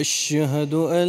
أشهد أن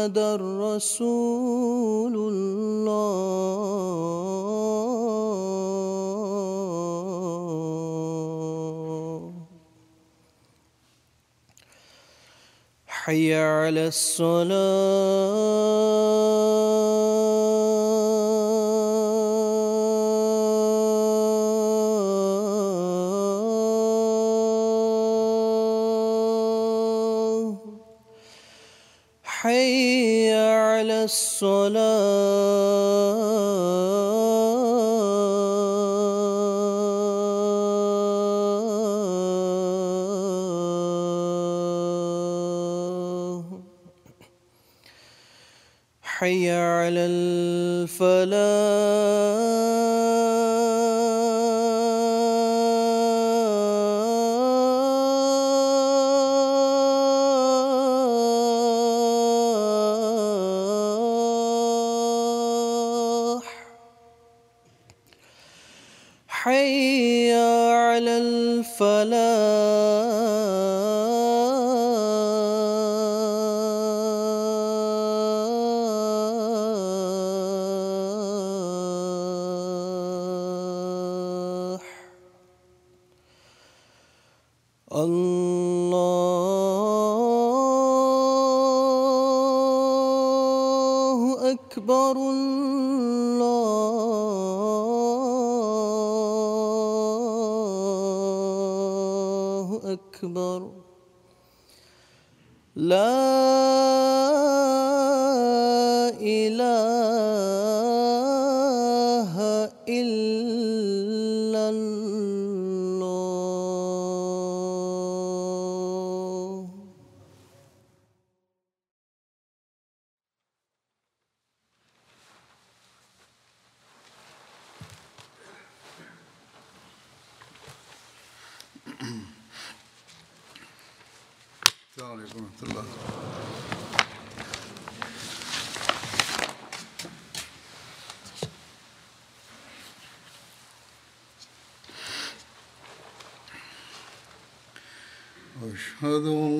محمد رسول الله. حي على الصلاة. 说了。إلا أشهد أن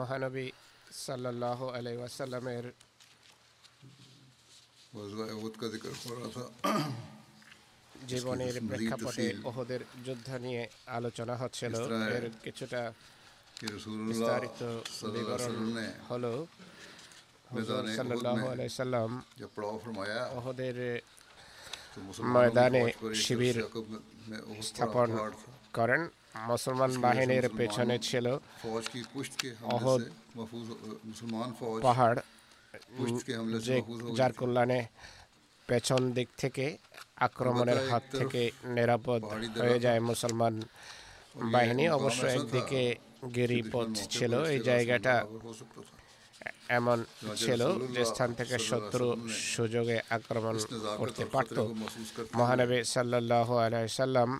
মহানবী সাল্লাহ জীবনের প্রেক্ষাপটে ওহদের যুদ্ধ নিয়ে আলোচনা হচ্ছিল। এর কিছুটা বিস্তারিত বিবরণ হলো। ওহদের ময়দানে শিবির স্থাপন করেন। মুসলমান বাহিনীর পেছনে ছিল পাহাড় যার কল্যাণে পেছন দিক থেকে আক্রমণের হাত থেকে নিরাপদ হয়ে যায় মুসলমান বাহিনী অবশ্য একদিকে গিরিপথ ছিল এই জায়গাটা এমন ছিল যে স্থান থেকে শত্রু সুযোগে আক্রমণ করতে পারত মহানবী সাল্লাহ আলাইসাল্লাম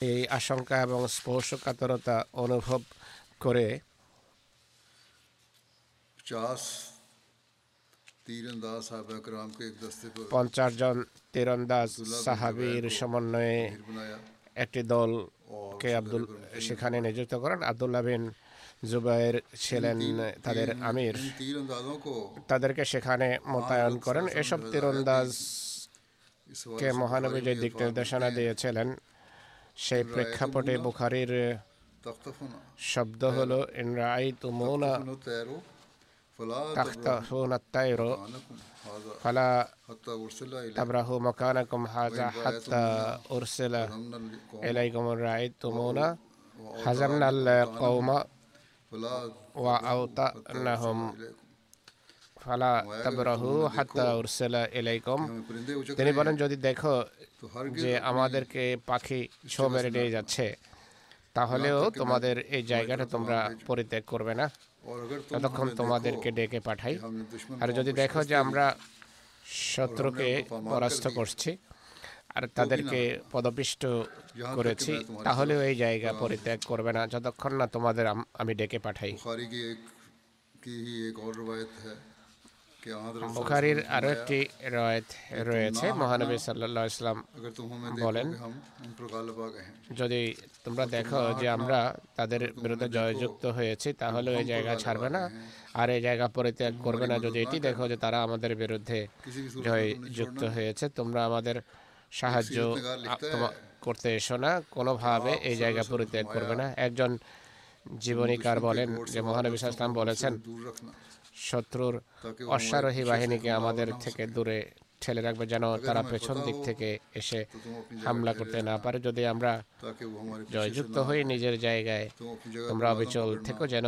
এই আশঙ্কা এবং স্পর্শকাতরতা অনুভব করে পঞ্চাশ জন তীরন্দাজ সাহাবির সমন্বয়ে একটি দল কে আব্দুল সেখানে নিযুক্ত করেন। আব্দুল্লাহ বিন জুবাইর ছিলেন তাদের আমির। তাদেরকে সেখানে মোতায়েন করেন। এসব তীরন্দাজ কে মহানবী যে দিক নির্দেশনা দিয়েছিলেন। সেই প্রেক্ষাপটে বুখারির শব্দ হল ইনরাই তুমৌনা تختفون الطير فلا تبرحوا مكانكم هذا حتى أرسل إليكم الرعيد تمونا هزمنا القوم وأوطأنهم ফালা তিনি বলেন যদি দেখো যে আমাদেরকে পাখি ছো মেরে নিয়ে যাচ্ছে তাহলেও তোমাদের এই জায়গাটা তোমরা পরিত্যাগ করবে না। ততক্ষণ তোমাদেরকে ডেকে পাঠাই। আর যদি দেখো যে আমরা শত্রুকে পরাস্ত করছি আর তাদেরকে পদপিষ্ট করেছি তাহলেও এই জায়গা পরিত্যাগ করবে না। যতক্ষণ না তোমাদের আমি ডেকে পাঠাই। বুখারির আরও একটি রয়েত রয়েছে মহানবী সাল্লাহ ইসলাম বলেন যদি তোমরা দেখো যে আমরা তাদের বিরুদ্ধে জয়যুক্ত হয়েছি তাহলে ওই জায়গা ছাড়বে না আর এই জায়গা পরিত্যাগ করবে না যদি এটি দেখো যে তারা আমাদের বিরুদ্ধে জয়যুক্ত হয়েছে তোমরা আমাদের সাহায্য করতে এসো না কোনোভাবে এই জায়গা পরিত্যাগ করবে না একজন জীবনীকার বলেন যে মহানবী ইসলাম বলেছেন শত্রুর অশ্বারোহী বাহিনীকে আমাদের থেকে দূরে ঠেলে রাখবে যেন তারা পেছন দিক থেকে এসে হামলা করতে না পারে। যদি আমরা জয়যুক্ত হই নিজের জায়গায় তোমরা অবিচল থেকো যেন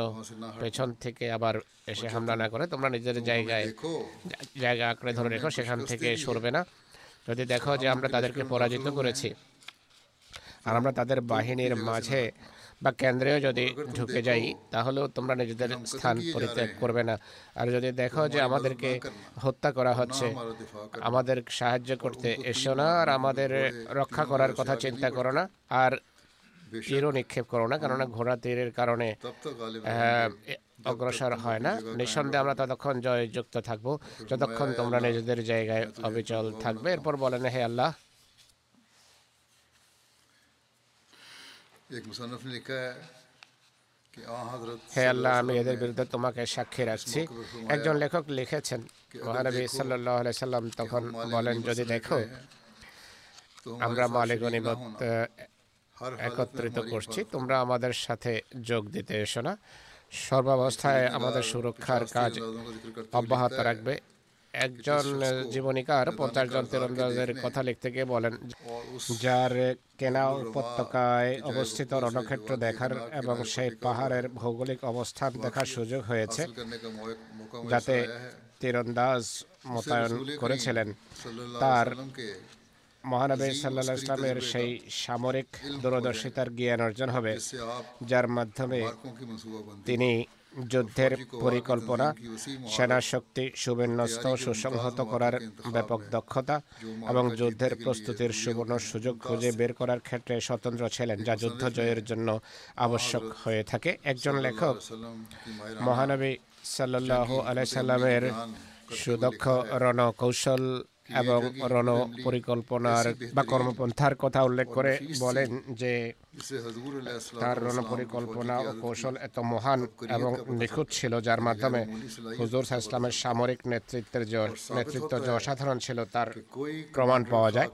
পেছন থেকে আবার এসে হামলা না করে তোমরা নিজের জায়গায় জায়গা আঁকড়ে ধরে রেখো সেখান থেকে সরবে না। যদি দেখো যে আমরা তাদেরকে পরাজিত করেছি আর আমরা তাদের বাহিনীর মাঝে বা কেন্দ্রেও যদি ঢুকে যাই তাহলেও তোমরা নিজেদের স্থান পরিত্যাগ করবে না। আর যদি দেখো যে আমাদেরকে হত্যা করা হচ্ছে আমাদের সাহায্য করতে এসো না আর আমাদের রক্ষা করার কথা চিন্তা করো না। আর তীরও নিক্ষেপ করো না কেননা ঘোড়া তীরের কারণে অগ্রসর হয় না। নিঃসন্দেহে আমরা ততক্ষণ জয়যুক্ত থাকব। যতক্ষণ তোমরা নিজেদের জায়গায় অবিচল থাকবে এরপর বলেন হে আল্লাহ হে আল্লাহ আমি এদের বিরুদ্ধে তোমাকে সাক্ষী রাখছি একজন লেখক লিখেছেন মহানবী সাল্লাহ সাল্লাম তখন বলেন যদি দেখো আমরা মালিক একত্রিত করছি তোমরা আমাদের সাথে যোগ দিতে এসো না। সর্বাবস্থায় আমাদের সুরক্ষার কাজ অব্যাহত রাখবে। একজন জীবনীকার পঞ্চাশ জন তীরন্দাজের কথা লিখতে গিয়ে বলেন যার কেনা উপত্যকায় অবস্থিত রণক্ষেত্র দেখার এবং সেই পাহাড়ের ভৌগোলিক অবস্থান দেখার সুযোগ হয়েছে যাতে তীরন্দাজ মোতায়েন করেছিলেন। তার মহানবী সাল্লা ইসলামের সেই সামরিক দূরদর্শিতার জ্ঞান অর্জন হবে যার মাধ্যমে তিনি যুদ্ধের পরিকল্পনা সেনা শক্তি সুবিন্যস্ত সুসংহত করার ব্যাপক দক্ষতা এবং যুদ্ধের প্রস্তুতির সুবর্ণ সুযোগ খুঁজে বের করার ক্ষেত্রে স্বতন্ত্র ছিলেন। যা যুদ্ধ জয়ের জন্য আবশ্যক হয়ে থাকে। একজন লেখক মহানবী সাল্লাহ আলাই সাল্লামের সুদক্ষ রণকৌশল এবং রণ পরিকল্পনার বা কর্মপন্থার কথা উল্লেখ করে বলেন যে তার রণ পরিকল্পনা ও কৌশল এত মহান এবং নিখুঁত ছিল যার মাধ্যমে হুজুর সাহা ইসলামের সামরিক নেতৃত্বের নেতৃত্ব যে অসাধারণ ছিল তার প্রমাণ পাওয়া যায়।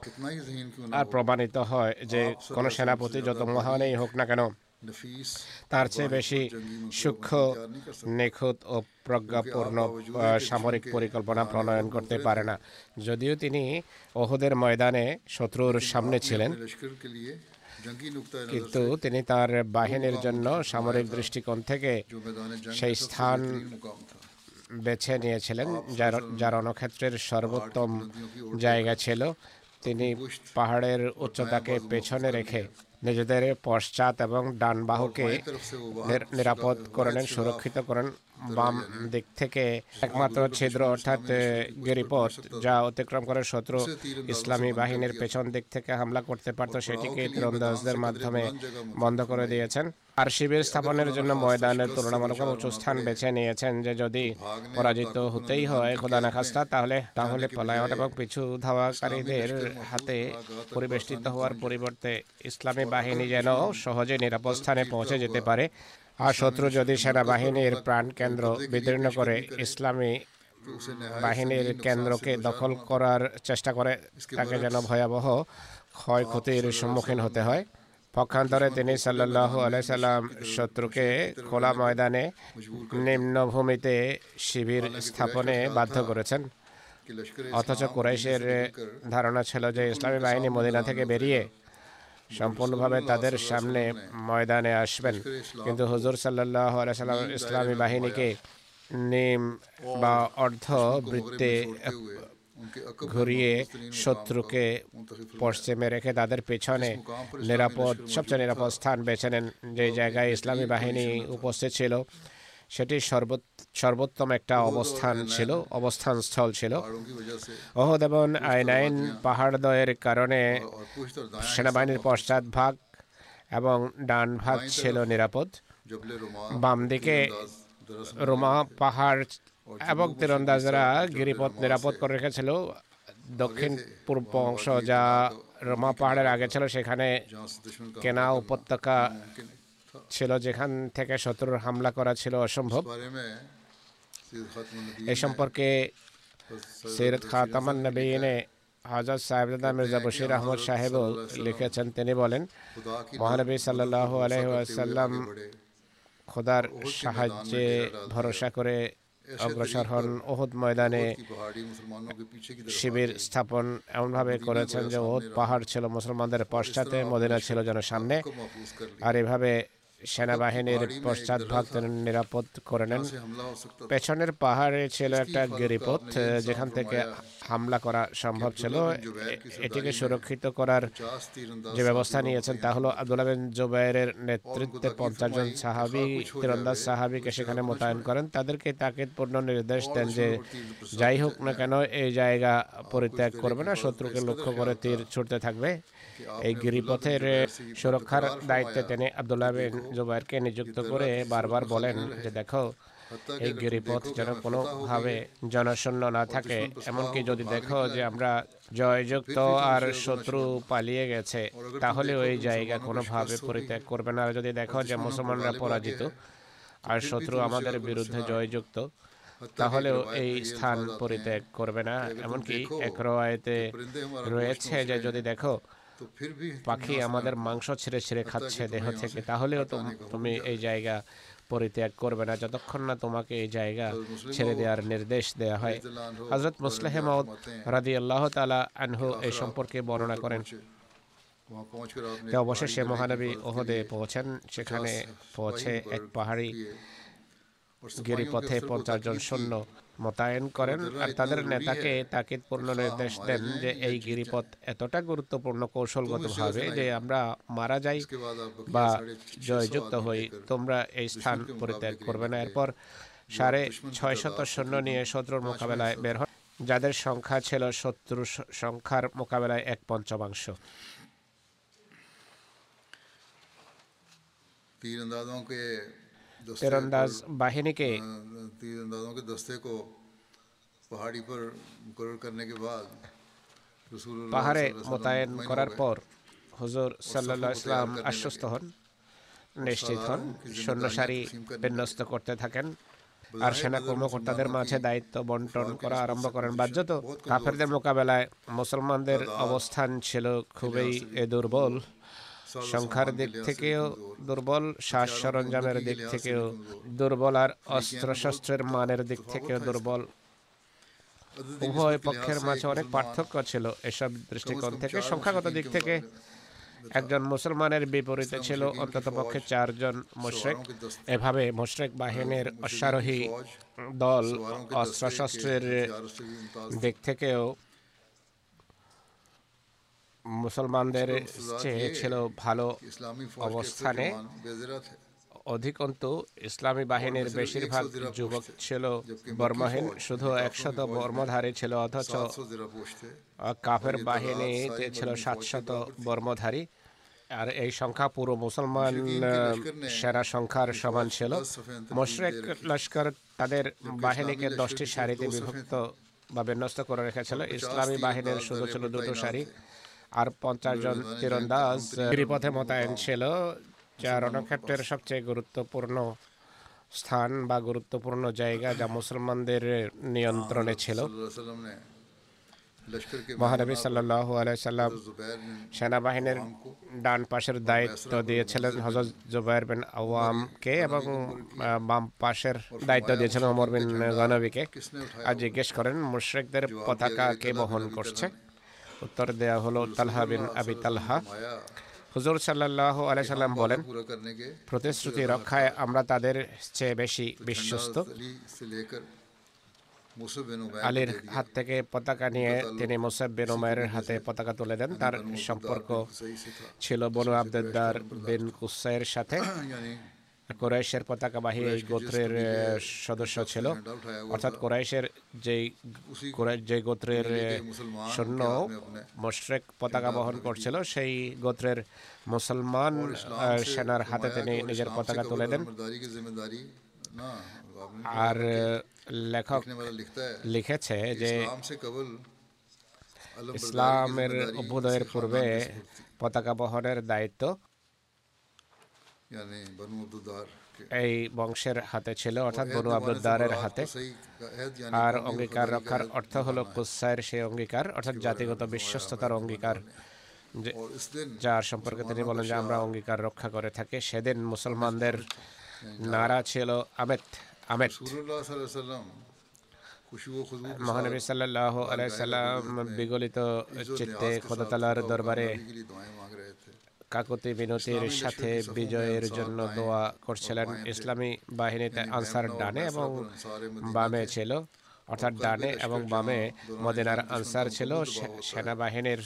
আর প্রমাণিত হয় যে কোনো সেনাপতি যত মহানই হোক না কেন তার চেয়ে বেশি সূক্ষ্ম নিখুঁত ও প্রজ্ঞাপূর্ণ সামরিক পরিকল্পনা প্রণয়ন করতে পারে না। যদিও তিনি ওহদের ময়দানে শত্রুর সামনে ছিলেন কিন্তু তিনি তার বাহিনীর জন্য সামরিক দৃষ্টিকোণ থেকে সেই স্থান বেছে নিয়েছিলেন যার যার সর্বোত্তম জায়গা ছিল। তিনি পাহাড়ের উচ্চতাকে পেছনে রেখে নিজেদের পশ্চাৎ এবং ডান বাহুকে নির- নিরাপদ করেন সুরক্ষিত করেন বাম দিক থেকে একমাত্র ছিদ্র অর্থাৎ গিরিপথ যা অতিক্রম করে শত্রু ইসলামী বাহিনীর পেছন দিক থেকে হামলা করতে পারত, সেটিকে তীরন্দাজদের মাধ্যমে বন্ধ করে দিয়েছেন। আর শিবির স্থাপনের জন্য ময়দানের তুলনামূলক উঁচু স্থান বেছে নিয়েছেন যে যদি পরাজিত হতেই হয় খোদা না খাস্তা তাহলে তাহলে পলায়ন এবং পিছু ধাওয়াকারীদের হাতে পরিবেষ্টিত হওয়ার পরিবর্তে ইসলামী বাহিনী যেন সহজে নিরাপদ স্থানে পৌঁছে যেতে পারে। আর শত্রু যদি সেনাবাহিনীর প্রাণ কেন্দ্র বিদীর্ণ করে ইসলামী বাহিনীর কেন্দ্রকে দখল করার চেষ্টা করে, তাকে যেন ভয়াবহ ক্ষয়ক্ষতির সম্মুখীন হতে হয়। পক্ষান্তরে তিনি সাল্লাহ সাল্লাম শত্রুকে খোলা ময়দানে নিম্নভূমিতে শিবির স্থাপনে বাধ্য করেছেন। অথচ কুরাইশের ধারণা ছিল যে ইসলামী বাহিনী মদিনা থেকে বেরিয়ে সম্পূর্ণভাবে তাদের সামনে ময়দানে আসবেন। কিন্তু হুজুর সাল্লাহ আলাইসাল্লাম ইসলামী বাহিনীকে নিম বা অর্ধ বৃত্তে ঘুরিয়ে শত্রুকে পশ্চিমে রেখে তাদের পেছনে নিরাপদ, সবচেয়ে নিরাপদ স্থান বেছে নেন যে জায়গায় ইসলামী বাহিনী উপস্থিত ছিল। সেটি সর্বোত্তম একটা অবস্থান ছিল অবস্থান স্থল ছিল অহদ এবং আইনাইন পাহাড়দয়ের কারণে সেনাবাহিনীর পশ্চাৎ ভাগ এবং ডান ভাগ ছিল নিরাপদ। বাম দিকে রোমা পাহাড় এবং তীরন্দাজরা গিরিপথ নিরাপদ করে রেখেছিল। দক্ষিণ পূর্ব অংশ যা রোমা পাহাড়ের আগে ছিল সেখানে কেনা উপত্যকা ছিল যেখান থেকে শত্রুর হামলা করা ছিল অসম্ভব। এ সম্পর্কে সৈরত খাতামান নবীনে হাজার সাহেবজাদা মির্জা বশির আহমদ সাহেব লিখেছেন। তিনি বলেন, মহানবী সাল্লাহ আলহাসাল্লাম খোদার সাহায্যে ভরসা করে অগ্রসর হন ওহদ ময়দানে। শিবির স্থাপন এমনভাবে করেছেন যে ওহদ পাহাড় ছিল মুসলমানদের পশ্চাতে, মদিনা ছিল যেন সামনে। আর এভাবে সেনাবাহিনীর পশ্চাৎভাগ নিরাপদ করে নেন। পেছনের পাহাড়ে ছিল একটা গিরিপথ যেখান থেকে হামলা করা সম্ভব ছিল। এটিকে সুরক্ষিত করার যে ব্যবস্থা নিয়েছেন তা হলো আব্দুল্লাহ বিন জুবাইরের নেতৃত্বে পঞ্চাশ জন সাহাবি তিরন্দাজ সাহাবিকে সেখানে মোতায়েন করেন। তাদেরকে তাকিদপূর্ণ নির্দেশ দেন যে যাই হোক না কেন এই জায়গা পরিত্যাগ করবে না শত্রুকে লক্ষ্য করে তীর ছুটতে থাকবে। এই গিরিপথের সুরক্ষার দায়িত্বে তিনি আবদুল্লাহ বিন জুবাইরকে নিযুক্ত করে বারবার বলেন যে, দেখো, এই গিরিপথ যেন কোনোভাবে জনশূন্য না থাকে। এমনকি যদি দেখো যে আমরা জয়যুক্ত আর শত্রু পালিয়ে গেছে, তাহলে ওই জায়গা কোনোভাবে পরিত্যাগ করবে না। আর যদি দেখো যে মুসলমানরা পরাজিত আর শত্রু আমাদের বিরুদ্ধে জয়যুক্ত, তাহলেও এই স্থান পরিত্যাগ করবে না। এমনকি এক রয়েছে যে, যদি দেখো পাখি আমাদের মাংস ছেড়ে ছেড়ে খাচ্ছে দেহ থেকে। তাহলেও তো তুমি এই জায়গা পরিত্যাগ করবে না। যতক্ষণ না তোমাকে এই জায়গা ছেড়ে দেওয়ার নির্দেশ দেয়া হয়। হজরত মুসলেহ মাউদ রাদি আল্লাহ তালা আনহু এই সম্পর্কে বর্ণনা করেন। অবশেষে মহানবী ওহদে পৌঁছেন সেখানে পৌঁছে এক পাহাড়ি গিরিপথে পঞ্চাশ জন সৈন্য মোতায়েন করেন আর তাদের নেতাকে তাকিদপূর্ণ নির্দেশ দেন যে এই গিরিপথ এতটা গুরুত্বপূর্ণ কৌশলগতভাবে যে আমরা মারা যাই বা জয়যুক্ত হই তোমরা এই স্থান পরিত্যাগ করবে না। এরপর সাড়ে ছয় শত সৈন্য নিয়ে শত্রুর মোকাবেলায় বের হন। যাদের সংখ্যা ছিল শত্রু সংখ্যার মোকাবেলায় এক পঞ্চমাংশ। তীর তীরন্দাজ বাহিনীকে পাহাড়ে মোতায়েন করার পর হুজুর সাল্লা ইসলাম আশ্বস্ত হন নিশ্চিত হন সৈন্য সারি বিন্যস্ত করতে থাকেন আর সেনা কর্মকর্তাদের মাঝে দায়িত্ব বন্টন করা আরম্ভ করেন বাধ্যত কাফেরদের মোকাবেলায় মুসলমানদের অবস্থান ছিল খুবই দুর্বল সংখ্যার দিক থেকেও দুর্বল সাজ সরঞ্জামের দিক থেকেও দুর্বল আর অস্ত্রশস্ত্রের মানের দিক থেকেও দুর্বল। উভয় পক্ষের মাঝে অনেক পার্থক্য ছিল এসব দৃষ্টিকোণ থেকে। সংখ্যাগত দিক থেকে একজন মুসলমানের বিপরীতে ছিল অন্তত পক্ষে চারজন মোশরেক। এভাবে মোশরেক বাহিনীর অশ্বারোহী দল অস্ত্রশস্ত্রের দিক থেকেও মুসলমানদের চেয়ে ছিল ভালো অবস্থানে অধিকন্তু ইসলামী বাহিনীর বেশিরভাগ যুবক ছিল বর্মহীন শুধু একশত বর্মধারী ছিল অথচ কাফের বাহিনীতে ছিল সাতশত বর্মধারী। আর এই সংখ্যা পুরো মুসলমান সেরা সংখ্যার সমান ছিল। মোশরেক লস্কর তাদের বাহিনীকে দশটি সারিতে বিভক্ত বা বিন্যস্ত করে রেখেছিল। ইসলামী বাহিনীর শুধু ছিল দুটো সারি। আর পঞ্চাশ জন তীরন্দাজ গিরিপথে মোতায়েন ছিল যা রণক্ষেত্রের সবচেয়ে গুরুত্বপূর্ণ স্থান বা গুরুত্বপূর্ণ জায়গা যা মুসলমানদের নিয়ন্ত্রণে ছিল। মহানবী সাল্লাহ সাল্লাম সেনাবাহিনীর ডান পাশের দায়িত্ব দিয়েছিলেন হজরত জুবাইর বিন আওয়ামকে এবং বাম পাশের দায়িত্ব দিয়েছিলেন ওমর বিন গনবিকে। আর জিজ্ঞেস করেন মুশ্রেকদের পতাকা কে বহন করছে? উত্তর দেয়া হলো তালহা বিন আবি তালহা। হুজুর সাল্লাহ আলাই সাল্লাম বলেন প্রতিশ্রুতি রক্ষায় আমরা তাদের চেয়ে বেশি বিশ্বস্ত। আলীর হাত থেকে পতাকা নিয়ে তিনি মুসাব বিন উমায়ের হাতে পতাকা তুলে দেন। তার সম্পর্ক ছিল বনু আবদুদ্দার বিন কুসাইয়ের সাথে। কোরাইশের পতাকাবাহী এই গোত্রের সদস্য ছিল। অর্থাৎ কোরাইশের যেই যে গোত্রের সৈন্য মোশরেক পতাকা বহন করছিল সেই গোত্রের মুসলমান সেনার হাতে তিনি নিজের পতাকা তুলে দেন। আর লেখক লিখেছে যে ইসলামের অভ্যুদয়ের পূর্বে পতাকা বহনের দায়িত্ব এই বংশের হাতে ছিল অর্থাৎ বনু আব্দুদ্দারের হাতে। আর অঙ্গীকার রক্ষার অর্থ হল কুসায়ের সেই অঙ্গীকার অর্থাৎ জাতিগত বিশ্বস্ততার অঙ্গীকার যার সম্পর্কে তিনি বলেন যে আমরা অঙ্গীকার রক্ষা করে থাকি সেদিন মুসলমানদের নারা ছিল আমেদ আমেদ মহানবী সাল্লাহ আলাইসাল্লাম বিগলিত চিত্তে খোদাতালার দরবারে কাকতি বিনতির সাথে বিজয়ের জন্য দোয়া করছিলেন ইসলামী বাহিনীতে আনসার ডানে এবং বামে ছিল অর্থাৎ ডানে এবং বামে মদিনার আনসার ছিল সেনাবাহিনীর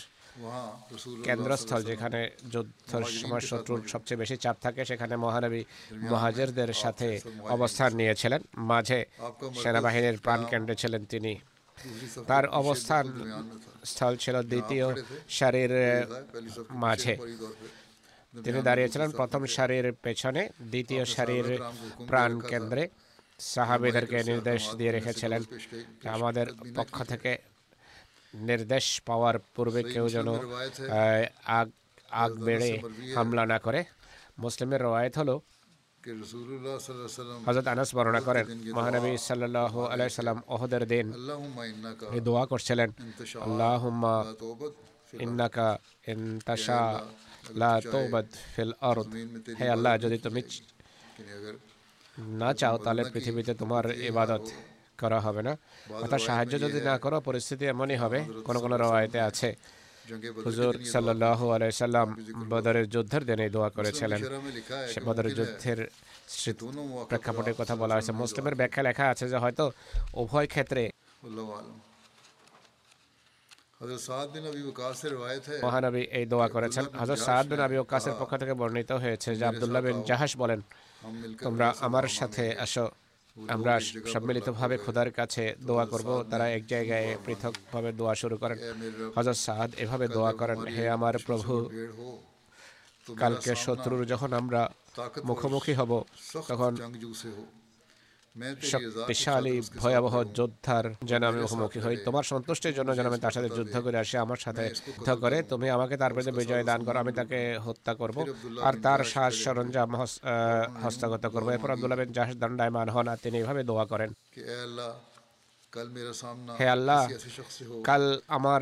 কেন্দ্রস্থল যেখানে যুদ্ধ সময় শত্রুর সবচেয়ে বেশি চাপ থাকে সেখানে মহানবী মহাজেরদের সাথে অবস্থান নিয়েছিলেন। মাঝে সেনাবাহিনীর প্রাণকেন্দ্রে ছিলেন তিনি। তার অবস্থান স্থল ছিল দ্বিতীয় সারির মাঝে। তিনি দাঁড়িয়েছিলেন প্রথম সারির পেছনে দ্বিতীয় সারির প্রাণ কেন্দ্রে। সাহাবিদেরকে নির্দেশ দিয়ে রেখেছিলেন আমাদের পক্ষ থেকে নির্দেশ পাওয়ার পূর্বে কেউ যেন আগ আগ বেড়ে হামলা না করে। মুসলিমের রওয়ায়ত হলো হজরত আনাস বর্ণনা করেন মহানবী সাল্লাহ আলাই সাল্লাম দিন দোয়া করছিলেন আল্লাহ ইন্নাকা ইন্তাশা লা ফিল হে আল্লাহ যদি তুমি না চাও তাহলে পৃথিবীতে তোমার ইবাদত করা হবে না। অর্থাৎ সাহায্য যদি না করো পরিস্থিতি এমনই হবে কোন কোন রওয়ায়তে আছে। হুজুর সাল্লাল্লাহু আলাইহি সাল্লাম বদরের যোদ্ধার দিনে দোয়া করেছিলেন। সে বদরের যুদ্ধের প্রেক্ষাপটের কথা বলা হয়েছে। মুসলিমের ব্যাখ্যা লেখা আছে যে হয়তো উভয় ক্ষেত্রে মহানবী এই দোয়া করেছেন। হজরত সাদ বিন আবি ওকাসের পক্ষ থেকে বর্ণিত হয়েছে যে আবদুল্লাহ বিন জাহাস বলেন তোমরা আমার সাথে আসো। আমরা সম্মিলিতভাবে খোদার কাছে দোয়া করব। তারা এক জায়গায় পৃথকভাবে দোয়া শুরু করেন। হজরত সাদ এভাবে দোয়া করেন, হে আমার প্রভু, কালকে শত্রুর যখন আমরা মুখোমুখি হব, তখন শক্তিশালী ভয়াবহ যোদ্ধার যেন আমি মুখোমুখি হই। তোমার সন্তুষ্টির জন্য যেন আমি তার সাথে যুদ্ধ করে আসি আমার সাথে যুদ্ধ করে। তুমি আমাকে তার বিরুদ্ধে বিজয় দান করো আমি তাকে হত্যা করব। আর তার সাজ সরঞ্জাম হস্তগত করব। এরপর আব্দুল্লাহ বিন জাহাজ দণ্ডায়মান হন আর তিনি এইভাবে দোয়া করেন। হে আল্লাহ কাল আমার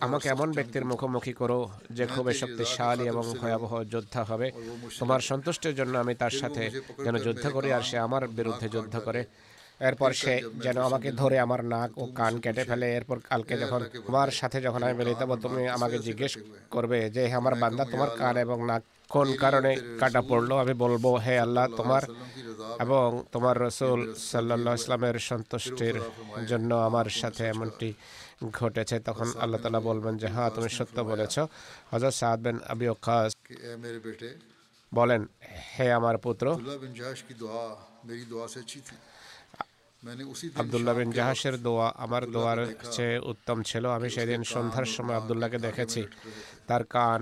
আমাকে এমন ব্যক্তির মুখোমুখি করো যে খুবই শক্তিশালী এবং ভয়াবহ যোদ্ধা হবে। তোমার সন্তুষ্টের জন্য আমি তার সাথে যেন যুদ্ধ করি আর সে আমার বিরুদ্ধে যুদ্ধ করে। এরপর সে যেন আমাকে ধরে আমার নাক ও কান কেটে ফেলে। এরপর কালকে যখন তোমার সাথে যখন আমি বেরিয়ে যাব তুমি আমাকে জিজ্ঞেস করবে যে আমার বান্দা তোমার কান এবং নাক কোন কারণে কাটা পড়ল? আমি বলব হে আল্লাহ তোমার এবং তোমার রসুল সাল্লা ইসলামের সন্তুষ্টির জন্য আমার সাথে এমনটি ঘটেছে। তখন আল্লাহ তালা বলবেন যে হ্যাঁ তুমি সত্য বলেছ। হজরত সাদ বিন আবি ওকাস বলেন হে আমার পুত্র আবদুল্লাহ বিন জাহাসের দোয়া আমার দোয়ার চেয়ে উত্তম ছিল। আমি সেদিন সন্ধ্যার সময় আবদুল্লাহকে দেখেছি। তার কান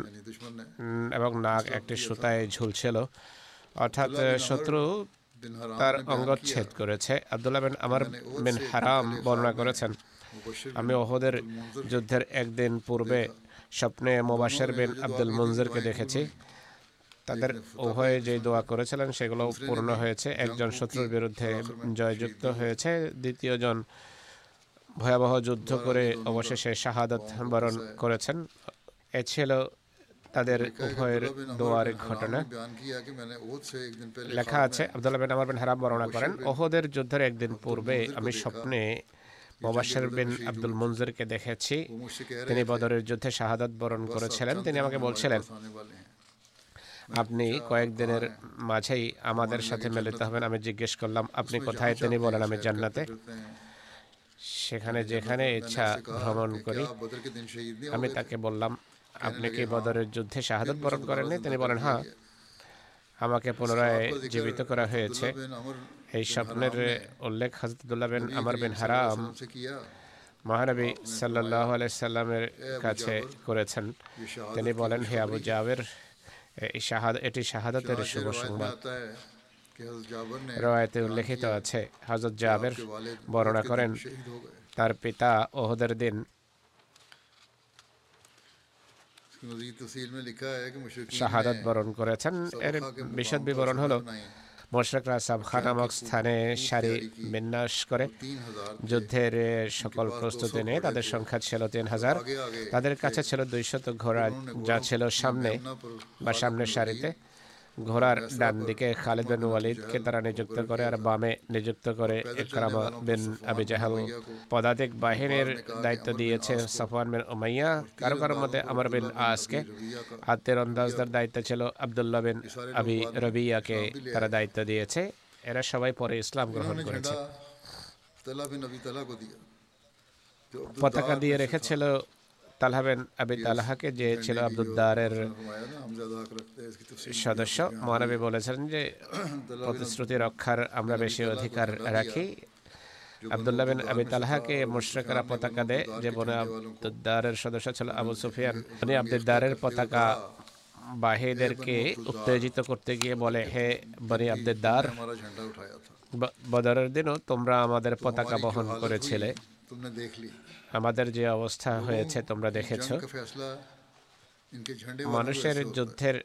এবং নাক একটি সুতায় ঝুলছিল। অর্থাৎ শত্রু তার অঙ্গচ্ছেদ করেছে। আবদুল্লাহ বিন আমার বিন হারাম বর্ণনা করেছেন। আমি ওহদের যুদ্ধের একদিন পূর্বে স্বপ্নে মোবাশের বিন আব্দুল মঞ্জুরকে দেখেছি। তাদের উভয়ে যে দোয়া করেছিলেন, সেগুলো পূর্ণ হয়েছে। একজন শত্রুর বিরুদ্ধে জয়যুক্ত হয়েছে, দ্বিতীয়জন ভয়াবহ যুদ্ধ করে অবশেষে শাহাদত বরণ করেছেন। এ ছিল তাদের উভয়ের দোয়ার ঘটনা। লেখা আছে, আবদুল্লাহ বিন আমার বিন হারাম বর্ণনা করেন, ওহদের যুদ্ধের একদিন পূর্বে আমি স্বপ্নে মোবাশের বিন আব্দুল মঞ্জুরকে দেখেছি। তিনি বদরের যুদ্ধে শাহাদত বরণ করেছিলেন। তিনি আমাকে বলছিলেন আপনি কয়েকদিনের মাঝেই আমাদের সাথে মিলিত হবেন। আমি জিজ্ঞেস করলাম, আপনি কোথায়? তিনি বলেন, আমি জান্নাতে। সেখানে যেখানে ইচ্ছা ভ্রমণ করি। আমি তাকে বললাম, আপনি কি বদরের যুদ্ধে শাহাদত বরণ করেননি? তিনি বলেন হ্যাঁ আমাকে পুনরায় জীবিত করা হয়েছে। এই স্বপ্নের উল্লেখ হজরতুল্লাহ বিন আমর বিন হারাম মহানবী সাল্লাহ আলাই সাল্লামের কাছে করেছেন। তিনি বলেন, হে আবু জাবের এটি শাহাদাতের শুভ সংবাদ রয়েতে উল্লেখিত আছে হজরত জাবের বর্ণনা করেন তার পিতা ওহদের দিন। শাহাদাত বরণ করেছেন। এর বিশদ বিবরণ হলো মোশরকরা সাবখানামক স্থানে সারি বিন্যাস করে যুদ্ধের সকল প্রস্তুতি নেয় তাদের সংখ্যা ছিল তিন হাজার। তাদের কাছে ছিল দুইশত ঘোড়া যা ছিল সামনে বা সামনের সারিতে। ঘোড়ার ডান দিকে খালিদ বিন ওয়ালিদকে তারা নিযুক্ত করে আর বামে নিযুক্ত করে একরামা বিন আবি জাহাল পদাতিক বাহিনীর দায়িত্ব দিয়েছে সাফওয়ান বিন উমাইয়া। কারও কারও মতে আমর বিন আসকে আর তীরন্দাজদের দায়িত্ব ছিল আবদুল্লাহ বিন আবি রবিয়াকে তারা দায়িত্ব দিয়েছে। এরা সবাই পরে ইসলাম গ্রহণ করেছে। পতাকা দিয়ে রেখেছিল তালহা বিন আবি তালহাকে যে ছিল আব্দুদ্দারের সদস্য। মহানবী বলেছেন যে প্রতিশ্রুতি রক্ষার আমরা বেশি অধিকার রাখি। আবদুল্লাহ বিন আবি তালহাকে মুশরেকরা পতাকা দেয় যে বনে আব্দুদ্দারের সদস্য ছিল আবু সুফিয়ান। বনে আব্দুদ্দারের পতাকা বাহেদেরকে উত্তেজিত করতে গিয়ে বলে হে বনি আব্দুদ্দার বদরের দিনও তোমরা আমাদের পতাকা বহন করেছিলে। আমাদের যে অবস্থা হয়েছে তোমরা দেখেছ মানুষের যুদ্ধের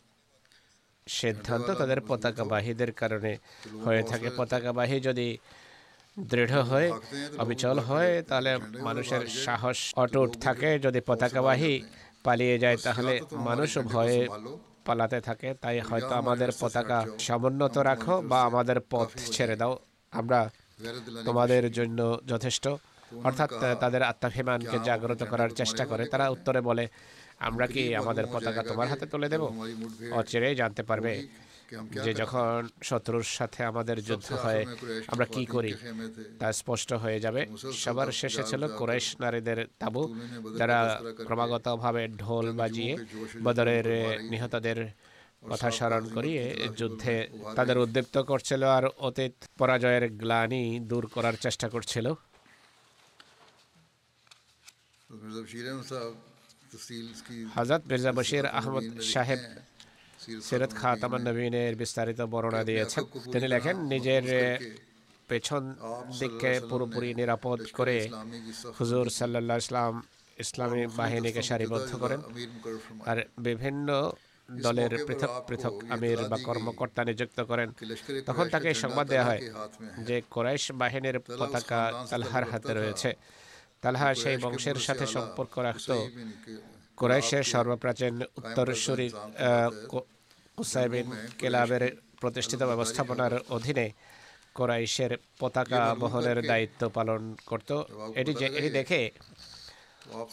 সিদ্ধান্ত তাদের পতাকাবাহীদের কারণে হয়ে থাকে পতাকাবাহী যদি দৃঢ় হয় অবিচল হয় তাহলে মানুষের সাহস অটুট থাকে যদি পতাকাবাহী পালিয়ে যায় তাহলে মানুষ ভয়ে পালাতে থাকে। তাই হয়তো আমাদের পতাকা সমুন্নত রাখো বা আমাদের পথ ছেড়ে দাও। আমরা তোমাদের জন্য যথেষ্ট। অর্থাৎ তাদের আত্মাভিমানকে জাগ্রত করার চেষ্টা করে। তারা উত্তরে বলে, আমরা কি আমাদের পতাকা তোমার হাতে তুলে দেব? অচিরে জানতে পারবে যে যখন শত্রুর সাথে আমাদের যুদ্ধ হয়, আমরা কি করি? তা স্পষ্ট হয়ে যাবে। সবার শেষে ছিল কোরেশ নারীদের তাবু, যারা ক্রমাগতভাবে ঢোল বাজিয়ে বদরের নিহতদের কথা স্মরণ করিয়ে যুদ্ধে তাদের উদ্দীপ্ত করছিল আর অতীত পরাজয়ের গ্লানি দূর করার চেষ্টা করছিল। হাজাত মির্জা বশির আহমদ সাহেব সিরত খা তামান নবীনের বিস্তারিত বর্ণনা দিয়েছেন। তিনি লেখেন, নিজের পেছন দিককে পুরোপুরি নিরাপদ করে হুজুর সাল্লাহ ইসলাম ইসলামী বাহিনীকে সারিবদ্ধ করেন। আর বিভিন্ন দলের পৃথক পৃথক আমির বা কর্মকর্তা নিযুক্ত করেন। তখন তাকে সংবাদ দেওয়া হয় যে কোরাইশ বাহিনীর পতাকা তালহার হাতে রয়েছে। তালহা সেই বংশের সাথে সম্পর্ক রাখত। কোরাইশের সর্বপ্রাচীন উত্তরসূরি কুসাইবিন কেলাবের প্রতিষ্ঠিত ব্যবস্থাপনার অধীনে কোরাইশের পতাকা বহনের দায়িত্ব পালন করত। এটি যে এটি দেখে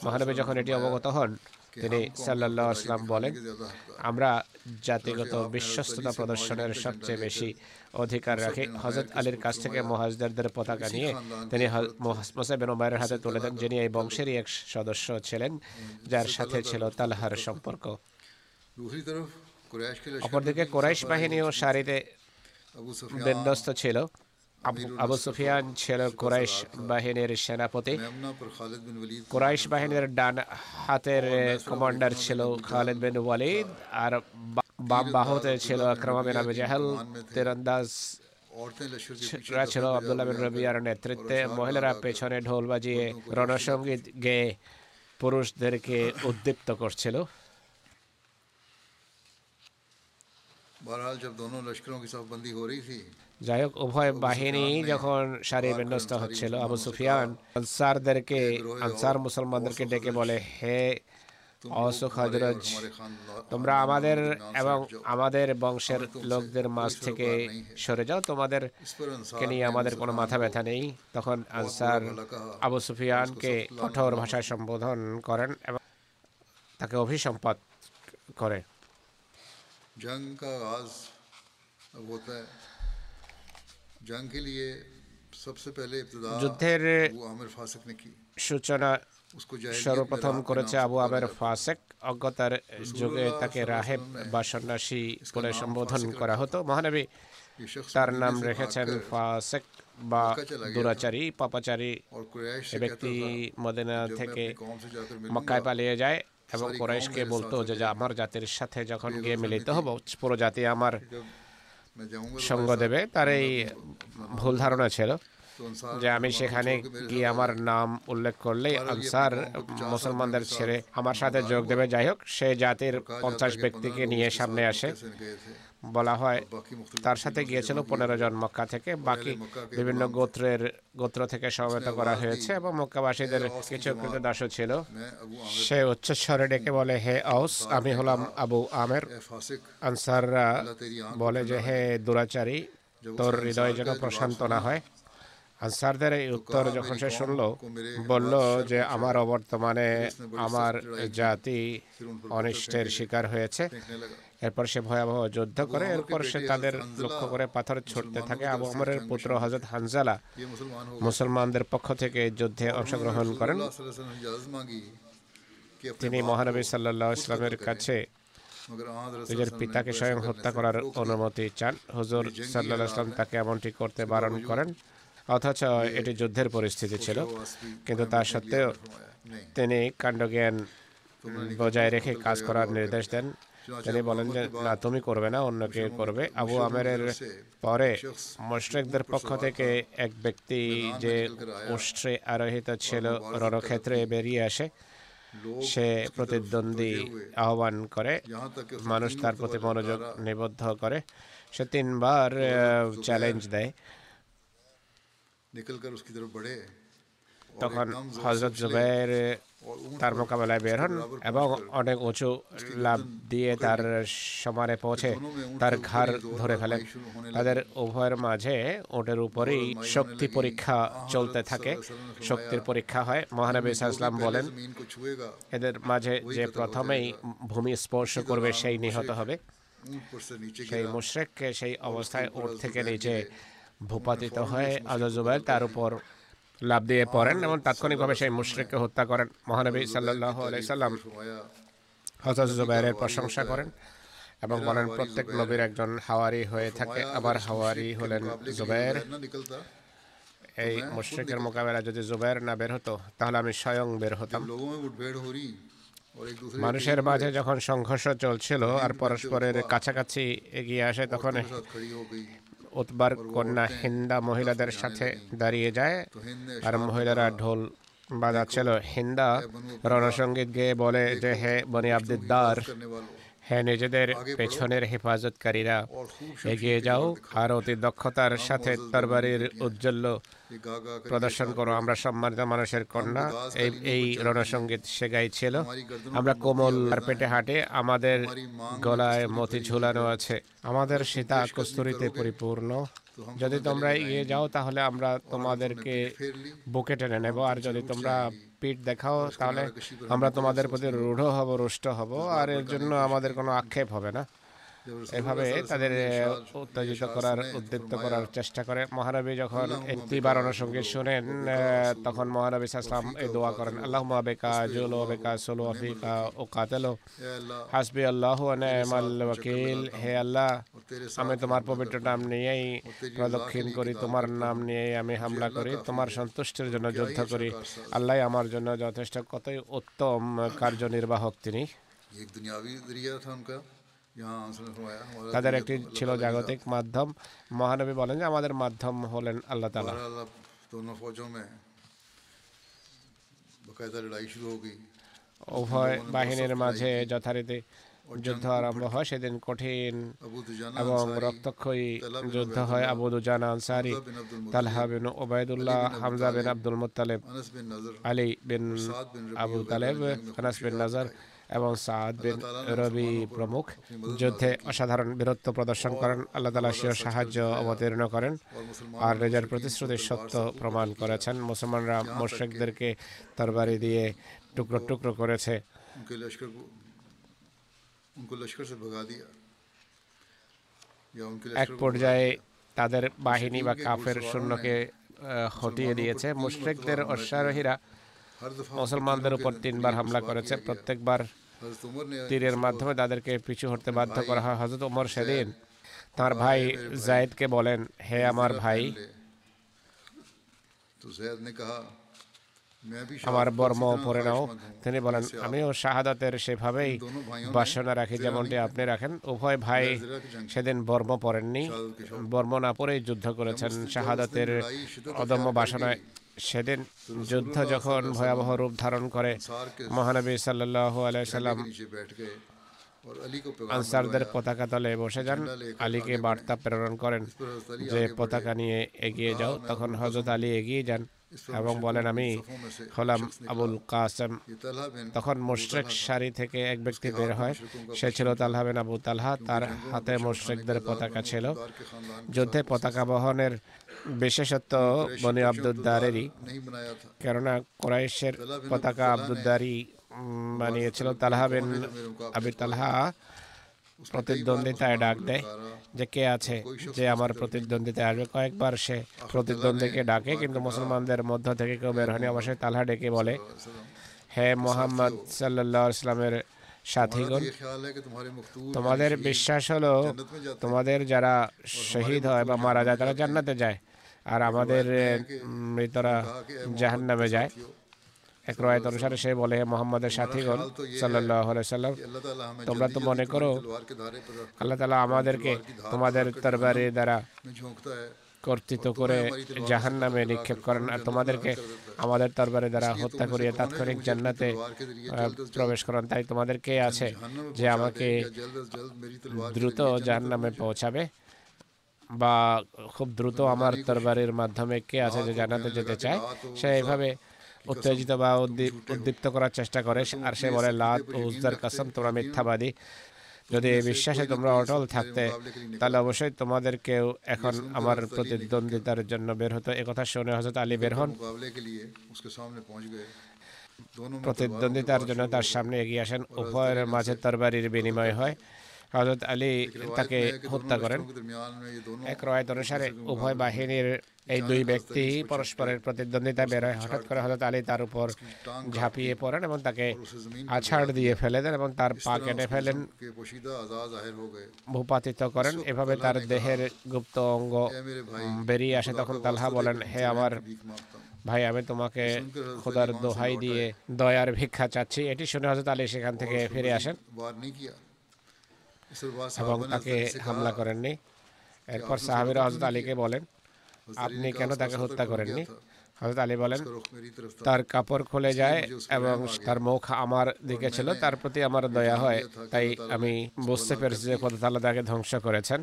মহানবী যখন এটি অবগত হন তিনি সাল্লাহ বলেন আমরা জাতিগত বিশ্বস্ততা প্রদর্শনের সবচেয়ে বেশি অধিকার রাখি হজরত আলীর কাছ থেকে মহাজদারদের পতাকা নিয়ে তিনি মোসাইবেন ওমায়ের হাতে তুলে দেন যিনি এই বংশেরই এক সদস্য ছিলেন যার সাথে ছিল তালহার সম্পর্ক। অপরদিকে কোরাইশ বাহিনীও সারিতে বিন্যস্ত ছিল। আবু- আবু সুফিয়ান ছিল কোরাইশ বাহিনীর সেনাপতি मेमना पर खालिद बिन वलीद কোরাইশ বাহিনীর ডান হাতের কমান্ডার ছিল খালিদ বিন ওয়ালিদ আর বা- বাম বাহুতে ছিল আকরামা বিন আবি জাহেল তীরন্দাজ औरतें लश्कर के पीछे রা ছিল আব্দুল্লাহ বিন রবিয়ার নেতৃত্বে মহিলারা পেছনে ঢোল বাজিয়ে রণসঙ্গীত গেয়ে পুরুষদেরকে উদ্দীপ্ত করছিল बहरहाल जब दोनों लश्करों की सफबंदी हो रही थी যাই হোক উভয় বাহিনী যখন সারি বিন্যস্ত হচ্ছিল আবু সুফিয়ান আনসারদেরকে আনসার মুসলমানদেরকে ডেকে বলে হে অসুখ হজরজ তোমরা আমাদের এবং আমাদের বংশের লোকদের মাঝ থেকে সরে যাও তোমাদের কে নিয়ে আমাদের কোনো মাথা ব্যথা নেই। তখন আনসার আবু সুফিয়ানকে কঠোর ভাষায় সম্বোধন করেন এবং তাকে অভিসম্পাদ করে। যুদ্ধের সূচনা সর্বপ্রথম করেছে আবু আমের ফাসেক অজ্ঞতার যুগে তাকে রাহেব বা সন্ন্যাসী বলে সম্বোধন করা হতো মহানবী তার নাম রেখেছেন ফাসেক বা দুরাচারী পাপাচারী ব্যক্তি মদিনা থেকে মক্কায় পালিয়ে যায় এবং কোরাইশকে বলতো যে আমার জাতির সাথে যখন গিয়ে মিলিত হব পুরো জাতি আমার সঙ্গ দেবে, তার এই ভুল ধারণা ছিল যে আমি সেখানে গিয়ে আমার নাম উল্লেখ করলে আনসার মুসলমানদের ছেড়ে আমার সাথে যোগ দেবে। যাই হোক, সে জাতির পঞ্চাশ ব্যক্তিকে নিয়ে সামনে আসে। বলা হয় তার সাথে গিয়েছিল পনেরো জন মক্কা থেকে বাকি বিভিন্ন গোত্রের গোত্র থেকে সমবেত করা হয়েছে এবং মক্কাবাসীদের কিছু কৃতদাসও ছিল। সে উচ্চস্বরে ডেকে বলে হে আউস আমি হলাম আবু আমের। আনসাররা বলে যে হে দুরাচারী তোর হৃদয় যেন প্রশান্ত না হয়। আনসারদের এই উত্তর যখন সে শুনল বলল যে আমার অবর্তমানে আমার জাতি অনিষ্টের শিকার হয়েছে। এরপর সে ভয়াবহ যুদ্ধ করে এরপর সে তাদের লক্ষ্য করে পাথর ছুটতে থাকে আবু আমরের পুত্র হজরত হানজালা। মুসলমানদের পক্ষ থেকে যুদ্ধে অংশগ্রহণ করেন। তিনি মহানবী সাল্লাহ ইসলামের কাছে নিজের পিতাকে স্বয়ং হত্যা করার অনুমতি চান। হুজুর সাল্লাহ ইসলাম তাকে এমনটি করতে বারণ করেন অথচ এটি যুদ্ধের পরিস্থিতি ছিল। কিন্তু তা সত্ত্বেও তিনি কাণ্ডজ্ঞান বজায় রেখে কাজ করার নির্দেশ দেন। তিনি বলেন যে না তুমি করবে না অন্য কেউ করবে। আবু আমেরের পরে মোশরেকদের পক্ষ থেকে এক ব্যক্তি যে উষ্ট্রে আরোহিত ছিল রণক্ষেত্রে বেরিয়ে আসে সে প্রতিদ্বন্দ্বী আহ্বান করে মানুষ তার প্রতি মনোযোগ নিবদ্ধ করে সে তিনবার চ্যালেঞ্জ দেয়। তখন হজরত জুবাইর তার মোকাবেলায় বের হন এবং অনেক উঁচু লাভ দিয়ে তার সমানে পৌঁছে তার ঘর ধরে ফেলেন। তাদের উভয়ের মাঝে ওটের উপরেই শক্তি পরীক্ষা চলতে থাকে। শক্তির পরীক্ষা হয়। মহানবী ইসলাম বলেন, এদের মাঝে যে প্রথমেই ভূমি স্পর্শ করবে, সেই নিহত হবে। সেই মুশ্রেককে সেই অবস্থায় ওর থেকে নিচে ভূপাতিত হয়ে আজজুবাইল তার উপর লাভ দিয়ে পড়েন এবং তাৎক্ষণিকভাবে সেই মুশ্রিককে হত্যা করেন। মহানবী সাল্লাহ আলাইসাল্লাম হজরত জুবাইরের প্রশংসা করেন এবং বলেন, প্রত্যেক নবীর একজন হাওয়ারি হয়ে থাকে। আবার হাওয়ারি হলেন জুবাইর। এই মুশ্রিকের মোকাবেলা যদি জুবাইর না বের হতো, তাহলে আমি স্বয়ং বের হতাম। মানুষের মাঝে যখন সংঘর্ষ চলছিল আর পরস্পরের কাছাকাছি এগিয়ে আসে, তখন উৎবার কন্যা হিন্দা মহিলাদের সাথে দাঁড়িয়ে যায় আর মহিলারা ঢোল বাজাচ্ছিল। হিন্দা রণসঙ্গীত গেয়ে বলে যে, হে বনি আব্দিদ্দার হ্যাঁ নিজেদের পেছনের হেফাজতকারীরা এগিয়ে যাও। আর অতি দক্ষতার সাথে তরবারির উজ্জ্বল্য প্রদর্শন করো। আমরা সম্মানিত মানুষের কন্যা। এই রণসঙ্গীত সে গাইছিল আমরা কোমল কার্পেটে হাঁটে আমাদের গলায় মতি ঝুলানো আছে। আমাদের সীতা কস্তুরিতে পরিপূর্ণ। যদি তোমরা এগিয়ে যাও তাহলে আমরা তোমাদেরকে বুকে টেনে নেব। আর যদি তোমরা পিঠ দেখাও তাহলে আমরা তোমাদের প্রতি রূঢ় হব রুষ্ট হব আর এর জন্য আমাদের কোনো আক্ষেপ হবে না। এভাবে তাদের উত্তেজিত করার, উদ্দীপ্ত করার চেষ্টা করে। মহানবী যখন একটিবার সঙ্গে শোনেন তখন মহানবী সাসলাম এই দোয়া করেন আল্লাহ মাবেকা জুলো বেকা সোলো আফিকা ও কাতেলো হাসবি আল্লাহ নেমাল ওয়াকিল। হে আল্লাহ, আমি তোমার পবিত্র নাম নিয়েই প্রদক্ষিণ করি, তোমার নাম নিয়েই আমি হামলা করি, তোমার সন্তুষ্টির জন্য যুদ্ধ করি। আল্লাহ আমার জন্য যথেষ্ট কতই উত্তম কার্যনির্বাহক তিনি। এক দুনিয়াবি জরিয়া থা উনকা তাদের একটি ছিল জাগতিক মাধ্যম। মহানবী বলেন যে আমাদের মাধ্যম হলেন আল্লাহ তালা উভয় বাহিনীর মাঝে যথারীতি যুদ্ধ আরম্ভ হয়। সেদিন কঠিন এবং রক্তক্ষয়ী যুদ্ধ হয়। আবু দুজান আনসারি তালহা বিন ওবায়দুল্লাহ হামজা বিন আব্দুল মুতালেব আলী বিন আবু তালেব আনাস বিন নাজার এবং সাদ বিন রবি প্রমুখ যুদ্ধে অসাধারণ বীরত্ব প্রদর্শন করেন আল্লাহ তালা সিও সাহায্য অবতীর্ণ করেন আর রেজার প্রতিশ্রুতি সত্য প্রমাণ করেছেন। মুসলমানরা মোর্শেকদেরকে তরবারি দিয়ে টুকরো টুকরো করেছে। এক পর্যায়ে তাদের বাহিনী বা কাফের শূন্যকে হটিয়ে দিয়েছে। মুশরিকদের অশ্বারোহীরা মুসলমানদের উপর তিনবার হামলা করেছে। প্রত্যেকবার তীরের মাধ্যমে তাদেরকে পিছু হটতে বাধ্য করা হয়। হজরত ওমর সেদিন তার ভাই জায়েদকে বলেন হে আমার ভাই আমার বর্ম পরে নাও। তিনি বলেন আমিও শাহাদাতের সেভাবেই বাসনা রাখি যেমনটি আপনি রাখেন। উভয় ভাই সেদিন বর্ম পরেননি। বর্ম না পরেই যুদ্ধ করেছেন। শাহাদাতের অদম্য বাসনায় সেদিন যুদ্ধ যখন ভয়াবহ রূপ ধারণ করে মহানবী সাল্লাহ আলাইসাল্লাম আনসারদের পতাকা তলে বসে যান। আলীকে বার্তা প্রেরণ করেন যে পতাকা নিয়ে এগিয়ে যাও। তখন হজরত আলী এগিয়ে যান। এবং বলেন আমি হলাম আবুল কাসেম। তখন মোশরেক সারি থেকে এক ব্যক্তি বের হয়। সে ছিল তালহা বিন আবু তালহা। তার হাতে মোশরেকদের পতাকা ছিল। যুদ্ধে পতাকা বহনের বিশেষত্ব বনি আব্দুদ্দারেরই। কেননা কোরাইশের পতাকা আব্দুদ্দারি বানিয়েছিল তালহা বিন আবি তালহা। প্রতিদ্বন্দ্বিতায় ডাক দেয়, যে কে আছে, যে আমার প্রতিদ্বন্দ্বিতায় আসবে। কয়েকবার সে প্রতিদ্বন্দ্বীকে ডাকে, কিন্তু মুসলমানদের মধ্য থেকে কেউ বের হয়নি। অবশ্যই তালহা ডেকে বলে, হে মোহাম্মদ সাল্লাহ ইসলামের সাথীগণ, তোমাদের বিশ্বাস হলো তোমাদের যারা শহীদ হয় বা মারা যায়, তারা জান্নাতে যায়। আর আমাদের মৃতরা জাহান্নামে যায়। এক রয়েত অনুসারে সে বলে হে মোহাম্মদের সাথীগণ সাল্লাহ সাল্লাম, তোমরা তো মনে করো, আল্লাহ তালা আমাদেরকে তোমাদের তরবারি দ্বারা কর্তৃত্ব করে জাহান নামে নিক্ষেপ করেন আর তোমাদেরকে আমাদের তরবারি দ্বারা হত্যা করিয়ে তাৎক্ষণিক জান্নাতে প্রবেশ করেন। তাই তোমাদের কে আছে যে আমাকে দ্রুত জাহান নামে পৌঁছাবে বা খুব দ্রুত আমার তরবারির মাধ্যমে কে আছে যে জান্নাতে যেতে চায়, সে এইভাবে উত্তেজিত বা উদ্দীপ্ত করার চেষ্টা করে। আর সে বলে লাত ও উজ্জার কাসম তোমরা মিথ্যাবাদী। যদি এই বিশ্বাসে তোমরা অটল থাকতে তাহলে অবশ্যই তোমাদের কেউ এখন আমার প্রতিদ্বন্দ্বিতার জন্য বের হতো একথা শুনে হজরত আলী বের হন। প্রতিদ্বন্দ্বিতার জন্য তার সামনে এগিয়ে আসেন। উভয়ের মাঝে তরবারির বিনিময় হয়। হজরত আলী তাকে হত্যা করেন। এক রায় অনুসারে উভয় বাহিনীর এই দুই ব্যক্তি পরস্পরের প্রতিদ্বন্দ্বিতা বেরোয় হঠাৎ করে হজরত আলী তার উপর ঝাঁপিয়ে পড়েন এবং তাকে আছাড় দিয়ে ফেলে দেন এবং তার পা কেটে ফেলেন। ভূপাতিত করেন। এভাবে তার দেহের গুপ্ত অঙ্গ বেরিয়ে আসে। তখন তালহা বলেন হে আমার ভাই আমি তোমাকে খোদার দোহাই দিয়ে দয়ার ভিক্ষা চাচ্ছি। এটি শুনে হজরত আলী সেখান থেকে ফিরে আসেন। এবং তাকে হামলা করেননি। এরপর সাহাবির হজরত আলীকে বলেন আপনি কেন তাকে হত্যা করেননি? হজরত আলী বলেন তার কাপড় খুলে যায় এবং তার মুখ আমার দিকে ছিল তার প্রতি আমার দয়া হয় তাই আমি বুঝতে পেরেছি যে কত তালা তাকে ধ্বংস করেছেন।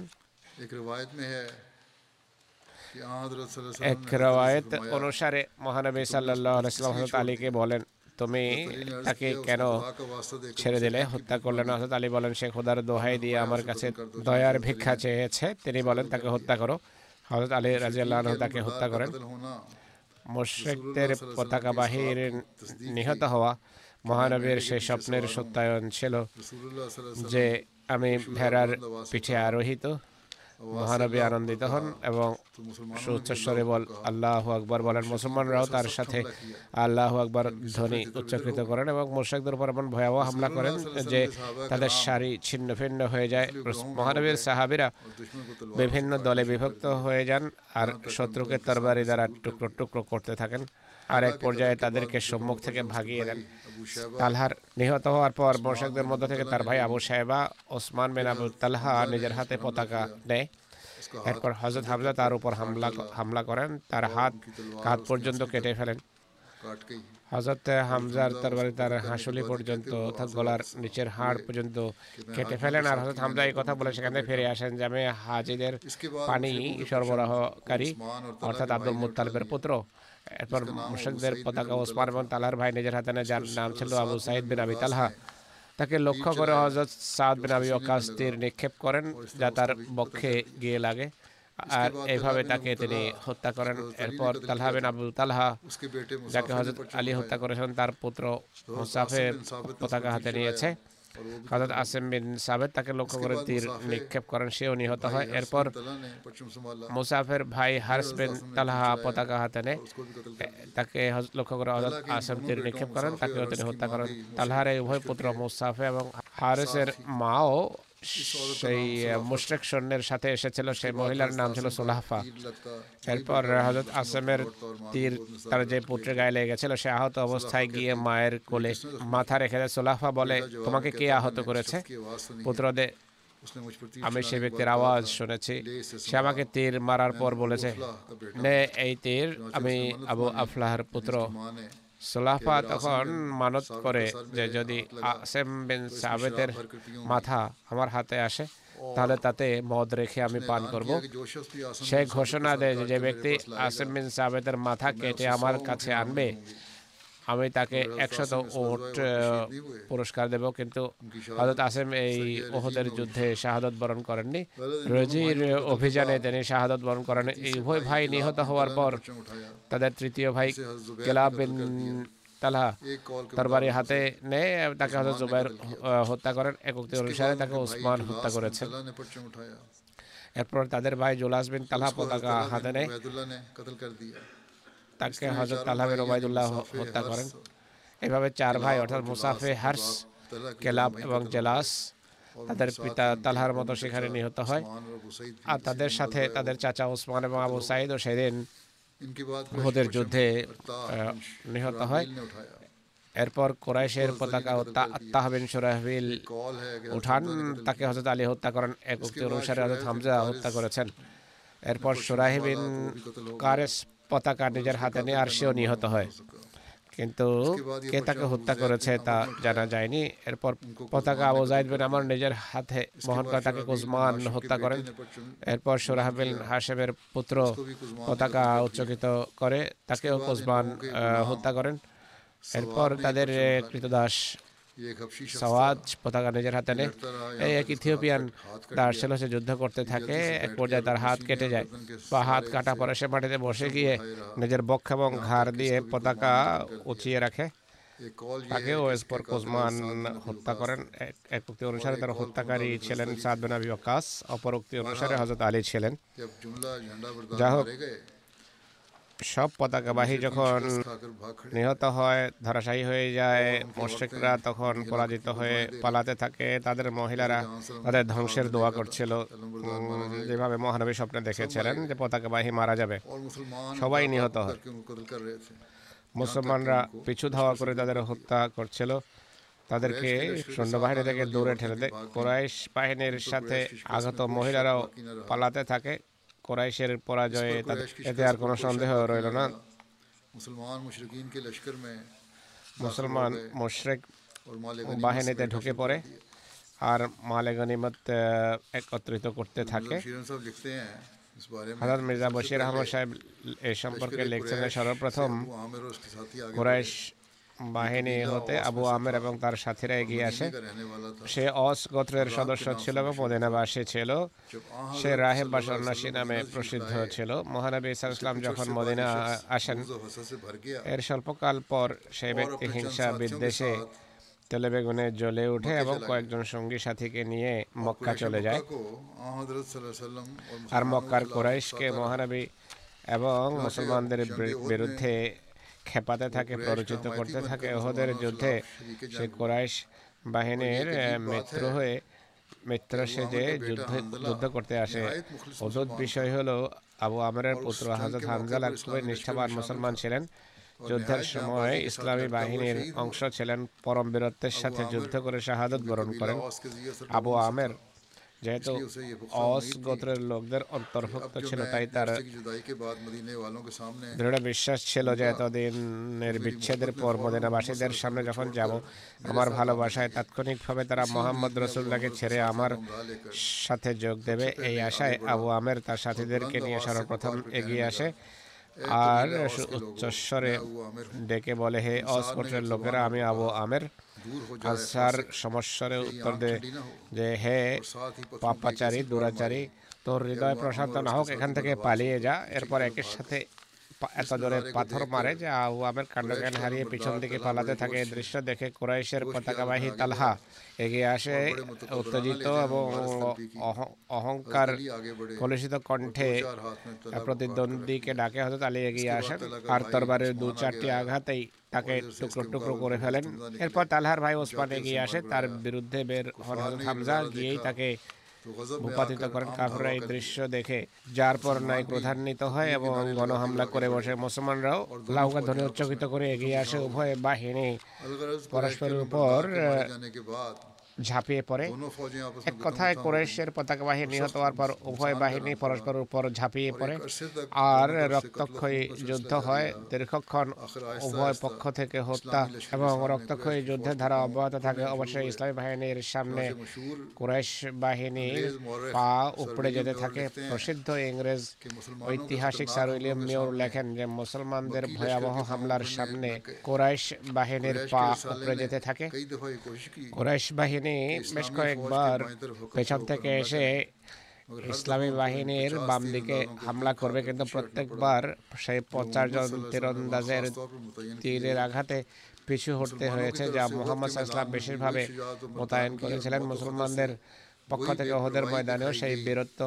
এক রেওয়ায়ত অনুসারে মহানবী সাল্লাহ আলাইসাল্লাম হজরত আলীকে বলেন তুমি তাকে কেন ছেড়ে দিলে হত্যা করলে? না হজরত আলী বলেন সে খোদার দোহাই দিয়ে আমার কাছে দয়ার ভিক্ষা চেয়েছে। তিনি বলেন তাকে হত্যা করো। হজরত আলী রাজিয়াল্লাহ তাকে হত্যা করেন। মোশেকদের পতাকাবাহীর নিহত হওয়া মহানবীর সেই স্বপ্নের সত্যায়ন ছিল যে আমি ভেড়ার পিঠে আরোহিত। মহানবী আনন্দিত হন এবং সুচ্চস্বরে বল, আল্লাহ আকবর বলেন। মুসলমানরাও তার সাথে আল্লাহ আকবর ধ্বনি উচ্চকৃত করেন এবং মোর্শেকদের উপর এমন ভয়াবহ হামলা করেন যে তাদের শাড়ি ছিন্ন ভিন্ন হয়ে যায়। মহানবীর সাহাবিরা বিভিন্ন দলে বিভক্ত হয়ে যান আর শত্রুকে তরবারি দ্বারা টুকরো টুকরো করতে থাকেন। আর এক পর্যায়ে তাদেরকে সম্মুখ থেকে ভাগিয়ে দেন। তালহার নিহত হওয়ার পর বর্ষকদের মধ্য থেকে তার ভাই আবু সাহেবা ওসমান মেন আবু তালহা নিজের হাতে পতাকা নেয় এরপর হজরত হামজা তার উপর হামলা হামলা করেন। তার হাত কাত পর্যন্ত কেটে ফেলেন। হজরত হামজার তরবারি তার হাঁসুলি পর্যন্ত অর্থাৎ গলার নিচের হাড় পর্যন্ত কেটে ফেলেন। আর হজরত হামজা এই কথা বলে সেখানে ফিরে আসেন। যে আমি হাজিদের পানি সরবরাহকারী অর্থাৎ আব্দুল মুতালিবের পুত্র এরপর মুশাকদের পতাকা ওসমান এবং তালার ভাই নিজের হাতে নেয় যার নাম ছিল আবু সাইদ বিন আবি তালহা। তাকে লক্ষ্য করে হজরত সাদ বিন আবি ওকাস তীর নিক্ষেপ করেন যা তার বক্ষে গিয়ে লাগে। আর এইভাবে তাকে তিনি হত্যা করেন। এরপর তালহা বিন আবু তালহা যাকে হজরত আলী হত্যা করেছেন তার পুত্র মুসাফের পতাকা হাতে নিয়েছে। হজরত আসিম বিন সাবেদ তাকে লক্ষ্য করে তীর নিক্ষেপ করেন। সেও নিহত হয়। এরপর মুসাফের ভাই হার্স বিন তালহা পতাকা হাতে নেয়। তাকে লক্ষ্য করে হজরত আসিম তীর নিক্ষেপ করেন। তাকেও তিনি হত্যা করেন। তালহার এই উভয় পুত্র মুসাফে এবং হারেসের মাও সেই মুশরেক সৈন্যের uh, সাথে এসেছিল সেই মহিলার নাম ছিল সুলাহফা। এরপর হজরত আসেমের তীর তার যে পুত্রের গায়ে লেগে গেছিল সে আহত অবস্থায় গিয়ে মায়ের কোলে মাথা রেখে দেয়। সুলাহফা বলে তোমাকে কে আহত করেছে? পুত্রদে আমি সে ব্যক্তির আওয়াজ শুনেছি। সে আমাকে তীর মারার পর বলেছে নে এই তীর আমি আবু আফলাহার পুত্র সুলাফা তখন মানত করে যে যদি আসেম বিন সাবেতের মাথা আমার হাতে আসে তাহলে তাতে মদ রেখে আমি পান করব। সে ঘোষণা দেয় যে ব্যক্তি আসেম বিন সাবেতের মাথা কেটে আমার কাছে আনবে আমি তাকে একশত ওট পুরস্কার দেব কিন্তু হজরত আসেম এই ওহদের যুদ্ধে শাহাদত বরণ করেননি। রজির অভিযানে তিনি শাহাদত বরণ করেন। এই উভয় ভাই নিহত হওয়ার পর তাদের তৃতীয় ভাই কেলাব বিন তালহা তরবারি হাতে নেয় তাকে হজরত জুবাইর হত্যা করেন। এক উক্তি অনুসারে তাকে ওসমান হত্যা করেছেন। এরপর তাদের ভাই জোলাস বিন তালা পতাকা হাতে নেয় তাকে হজরত আল্লাহ ওবায়দুল্লাহ হত্যা করেন। এভাবে চার ভাই অর্থাৎ মুসাফে হার্স কেলাব এবং জেলাস তাদের পিতা তালহার মতো সেখানে নিহত হয়। আর তাদের সাথে তাদের চাচা উসমান এবং আবু সাইদও সেদিন হুদের যুদ্ধে নিহত হয়। এরপর কোরাইশের পতাকা তাহবিন সুরাহবিল উঠান তাকে হজরত আলী হত্যা করেন এক উক্তি অনুসারে হজরত হামজা হত্যা করেছেন। এরপর সুরাহিবিন কারেস পতাকা নিজের হাতে নিয়ে আর সেও নিহত হয়। কিন্তু কে তাকে হত্যা করেছে তা জানা যায়নি। এরপর পতাকা আবু জাইদ বিন আমার নিজের হাতে বহন করে তাকে কুজমান হত্যা করেন। এরপর সুরাহ বিন হাশেমের পুত্র পতাকা উচ্চকিত করে তাকেও কুজমান হত্যা করেন। এরপর তাদের কৃতদাস সওয়াদ পতাকা নিজের হাতে নেয় এই এক ইথিওপিয়ান তার সে যুদ্ধ করতে থাকে এক পর্যায়ে তার হাত কেটে যায় বা হাত কাটা পরে সে মাটিতে বসে গিয়ে নিজের বক্ষ এবং ঘাড় দিয়ে পতাকা উঁচিয়ে রাখে তাকে ওয়েসপর কোসমান হত্যা করেন এক উক্তি অনুসারে তার হত্যাকারী ছিলেন সাদ বেন অপর উক্তি অনুসারে হজরত আলী ছিলেন যাহোক সব পতাকাবাহী যখন নিহত হয় ধরাশায়ী হয়ে যায় মোশেকরা তখন পরাজিত হয়ে পালাতে থাকে। তাদের মহিলারা তাদের ধ্বংসের দোয়া করছিল। যেভাবে মহানবী স্বপ্নে দেখেছিলেন যে পতাকাবাহী মারা যাবে। সবাই নিহত হয়। মুসলমানরা পিছু ধাওয়া করে তাদের হত্যা করছিল। তাদেরকে সৈন্যবাহিনী থেকে দূরে ঠেলে দেয়। কোরাইশ বাহিনীর সাথে আগত মহিলারাও পালাতে থাকে। কোরাইশের পরাজয়ে এতে আর কোনো সন্দেহ রইল না। মুসলমান মুশরেক বাহিনীতে ঢুকে পড়ে আর মালে গনিমত একত্রিত করতে থাকে। হাজার মির্জা বশির আহমদ সাহেব এ সম্পর্কে লিখছেন সর্বপ্রথম কোরাইশ বাহিনী হতে আবু আমের এবং তার সাথীরা এগিয়ে আসে। সে অস গোত্রের সদস্য ছিল এবং মদিনাবাসী ছিল। সে রাহেব বা সন্ন্যাসী নামে প্রসিদ্ধ ছিল। মহানবী ইসলাম যখন মদিনা আসেন এর স্বল্পকাল পর সে ব্যক্তি হিংসা বিদ্বেষে তেলে বেগুনে জ্বলে উঠে এবং কয়েকজন সঙ্গী সাথীকে নিয়ে মক্কা চলে যায়। আর মক্কার কোরাইশকে মহানবী এবং মুসলমানদের বিরুদ্ধে খেপাতে থাকে প্ররোচিত করতে থাকে। ওহদের যুদ্ধে সে কোরাইশ বাহিনীর মিত্র হয়ে মিত্র সেজে যুদ্ধ যুদ্ধ করতে আসে। অদ্ভুত বিষয় হলো আবু আমরের পুত্র হাজরত হামজালা খুবই নিষ্ঠাবান মুসলমান ছিলেন। যুদ্ধের সময় ইসলামী বাহিনীর অংশ ছিলেন পরম বীরত্বের সাথে যুদ্ধ করে শাহাদত বরণ করেন। আবু আমের যেহেতু অস গোত্রের লোকদের অন্তর্ভুক্ত ছিল তাই তার দৃঢ় বিশ্বাস ছিল যে এতদিনের বিচ্ছেদের পর মদিনাবাসীদের সামনে যখন যাব আমার ভালোবাসায় তাৎক্ষণিকভাবে তারা মোহাম্মদ রসুল্লাহকে ছেড়ে আমার সাথে যোগ দেবে এই আশায় আবু আমের তার সাথীদেরকে নিয়ে সর্বপ্রথম এগিয়ে আসে আর উচ্চস্বরে ডেকে বলে হে অস গোত্রের লোকেরা আমি আবু আমের અસર সমস্যার উত্তর દે যে হে পাপাচারী দুরাচারী তোর হৃদয় প্রশান্ত না হোক এখান থেকে পালিয়ে যা এরপর একের সাথে এত জোরে পাথর মারে যে আহওয়াবের কাণ্ডজ্ঞান হারিয়ে পিছন দিকে পালাতে থাকে। এই দৃশ্য দেখে কুরাইশের পতাকাবাহী তালহা এগিয়ে আসে উত্তেজিত এবং অহংকার কলুষিত কণ্ঠে প্রতিদ্বন্দ্বীকে ডাকে হয়তো তালে এগিয়ে আসেন। আর তরবারের দু চারটি আঘাতেই তাকে টুকরো টুকরো করে ফেলেন। এরপর তালহার ভাই ওসমান এগিয়ে আসে তার বিরুদ্ধে বের হন হামজা গিয়েই তাকে ভূপাতিত করেন কাফরা দৃশ্য দেখে যার পর নাই ক্রোধান্বিত হয় এবং গণহামলা করে বসে মুসলমানরাও লাউকা ধ্বনি উচ্চকিত করে এগিয়ে আসে উভয় বাহিনী। পরস্পরের উপর ঝাঁপিয়ে পড়ে। এক কথায় কোরেশের পতাকা বাহিনী নিহত হওয়ার পর উভয় বাহিনী পরস্পর উপর ঝাঁপিয়ে পড়ে। আর রক্তক্ষয়ী যুদ্ধ হয়। দীর্ঘক্ষণ উভয় পক্ষ থেকে হত্যা এবং রক্তক্ষয়ী যুদ্ধের ধারা অব্যাহত থাকে। অবশ্যই ইসলামী বাহিনীর সামনে কুরাইশ বাহিনীর পা উপড়ে যেতে থাকে। প্রসিদ্ধ ইংরেজ ঐতিহাসিক স্যার উইলিয়াম মিওর লেখেন যে মুসলমানদের ভয়াবহ হামলার সামনে কোরাইশ বাহিনীর পা উপড়ে যেতে থাকে কোরাইশ বাহিনী বেশ কয়েকবার পেছন থেকে এসে ইসলামী বাহিনীর বাম দিকে হামলা করবে কিন্তু প্রত্যেকবার সেই পঞ্চাশ জন তীরন্দাজের তীরের আঘাতে পিছু হটতে হয়েছে যা মোহাম্মদ ইসলাম বিশেষভাবে মোতায়েন করেছিলেন। মুসলমানদের পক্ষ থেকে ওহদের ময়দানেও সেই বীরত্ব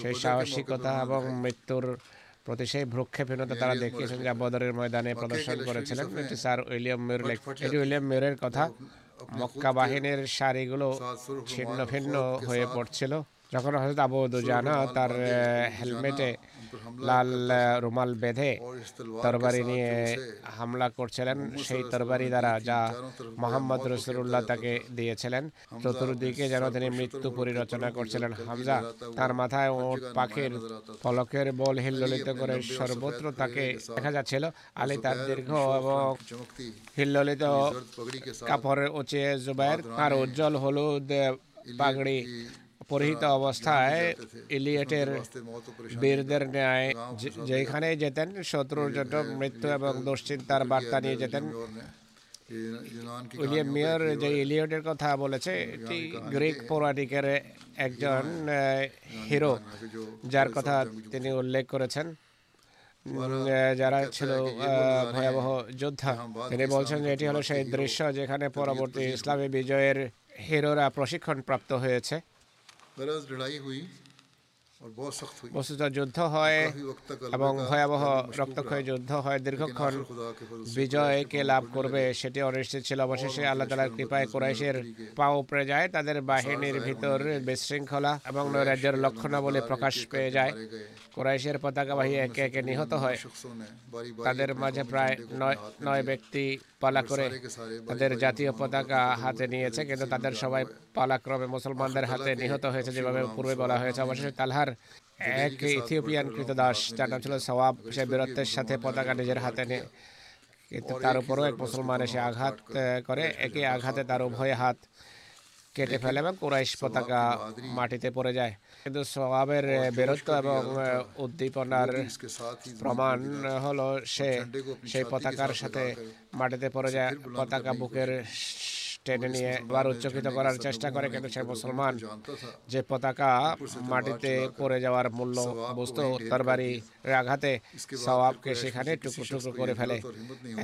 সেই সাহসিকতা এবং মৃত্যুর প্রতি সেই ভ্রুক্ষেপীনতা তারা দেখিয়েছেন যা বদরের ময়দানে প্রদর্শন করেছিলেন। স্যার উইলিয়াম মিউর এটি উইলিয়াম মিউরের কথা। মক্কা বাহিনীর সারিগুলো ছিন্ন ভিন্ন হয়ে পড়ছিল। যখন হজরত আবু দুজানা তার হেলমেটে লাল রুমাল বেঁধে তরবারি নিয়ে হামলা করছিলেন। সেই তরবারি দ্বারা যা মোহাম্মদ রসুল্লাহ তাকে দিয়েছিলেন। চতুর্দিকে যেন তিনি মৃত্যু পরিরচনা করছিলেন। হামজা তার মাথায় ওট পাখির পলকের বল হিল্লিত করে সর্বত্র তাকে দেখা যাচ্ছিল। আলী তার দীর্ঘ এবং হিল্লিত কাপড়ের উঁচিয়ে জুবাইর তার উজ্জ্বল হলুদ পাগড়ি পরিহিত অবস্থায় ইলিয়েটের বীরদের ন্যায় যেখানে যেতেন শত্রুর জন্য মৃত্যু এবং দুশ্চিন্তার বার্তা নিয়ে যেতেন। উইলিয়াম মিয়র যে ইলিয়টের কথা বলেছে এটি গ্রিক পৌরাণিকের একজন হিরো যার কথা তিনি উল্লেখ করেছেন। যারা ছিল ভয়াবহ যোদ্ধা তিনি বলছেন যে এটি হলো সেই দৃশ্য যেখানে পরবর্তী ইসলামী বিজয়ের হিরোরা প্রশিক্ষণ প্রাপ্ত হয়েছে। गरज लड़ाई हुई। বস্তুত যুদ্ধ হয় এবং ভয়াবহ রক্তক্ষয় যুদ্ধ হয় দীর্ঘক্ষণ বিজয় কে লাভ করবে সেটি অনিশ্চিত ছিল অবশেষে আল্লাহ তালার কৃপায় কোরাইশের পা উপরে যায় তাদের বাহিনীর ভিতর বিশৃঙ্খলা এবং নৈরাজ্যের লক্ষণাবলী প্রকাশ পেয়ে যায় কোরাইশের পতাকাবাহী একে একে নিহত হয় তাদের মাঝে প্রায় নয় নয় ব্যক্তি পালা করে তাদের জাতীয় পতাকা হাতে নিয়েছে কিন্তু তাদের সবাই পালাক্রমে মুসলমানদের হাতে নিহত হয়েছে যেভাবে পূর্বে বলা হয়েছে অবশেষে তালহার এক ইথিওপিয়ান কৃতদাস যার নাম ছিল সওয়াব সে বীরত্বের সাথে পতাকা নিজের হাতে নেয়। কিন্তু তার উপরও এক মুসলমান এসে আঘাত করে একে আঘাতে তার উভয় হাত কেটে ফেলে এবং কোরাইশ পতাকা মাটিতে পড়ে যায়। কিন্তু সবাবের বেরত্ব এবং উদ্দীপনার প্রমাণ হলো সে সেই পতাকার সাথে মাটিতে পড়ে যায় পতাকা বুকের টেনে নিয়ে আবার উচ্চকিত করার চেষ্টা করে কিন্তু সে মুসলমান? যে পতাকা মাটিতে পড়ে যাওয়ার মূল্য বুঝত তরবারি আঘাতে সওয়াবকে সেখানে টুকরো টুকরো করে ফেলে।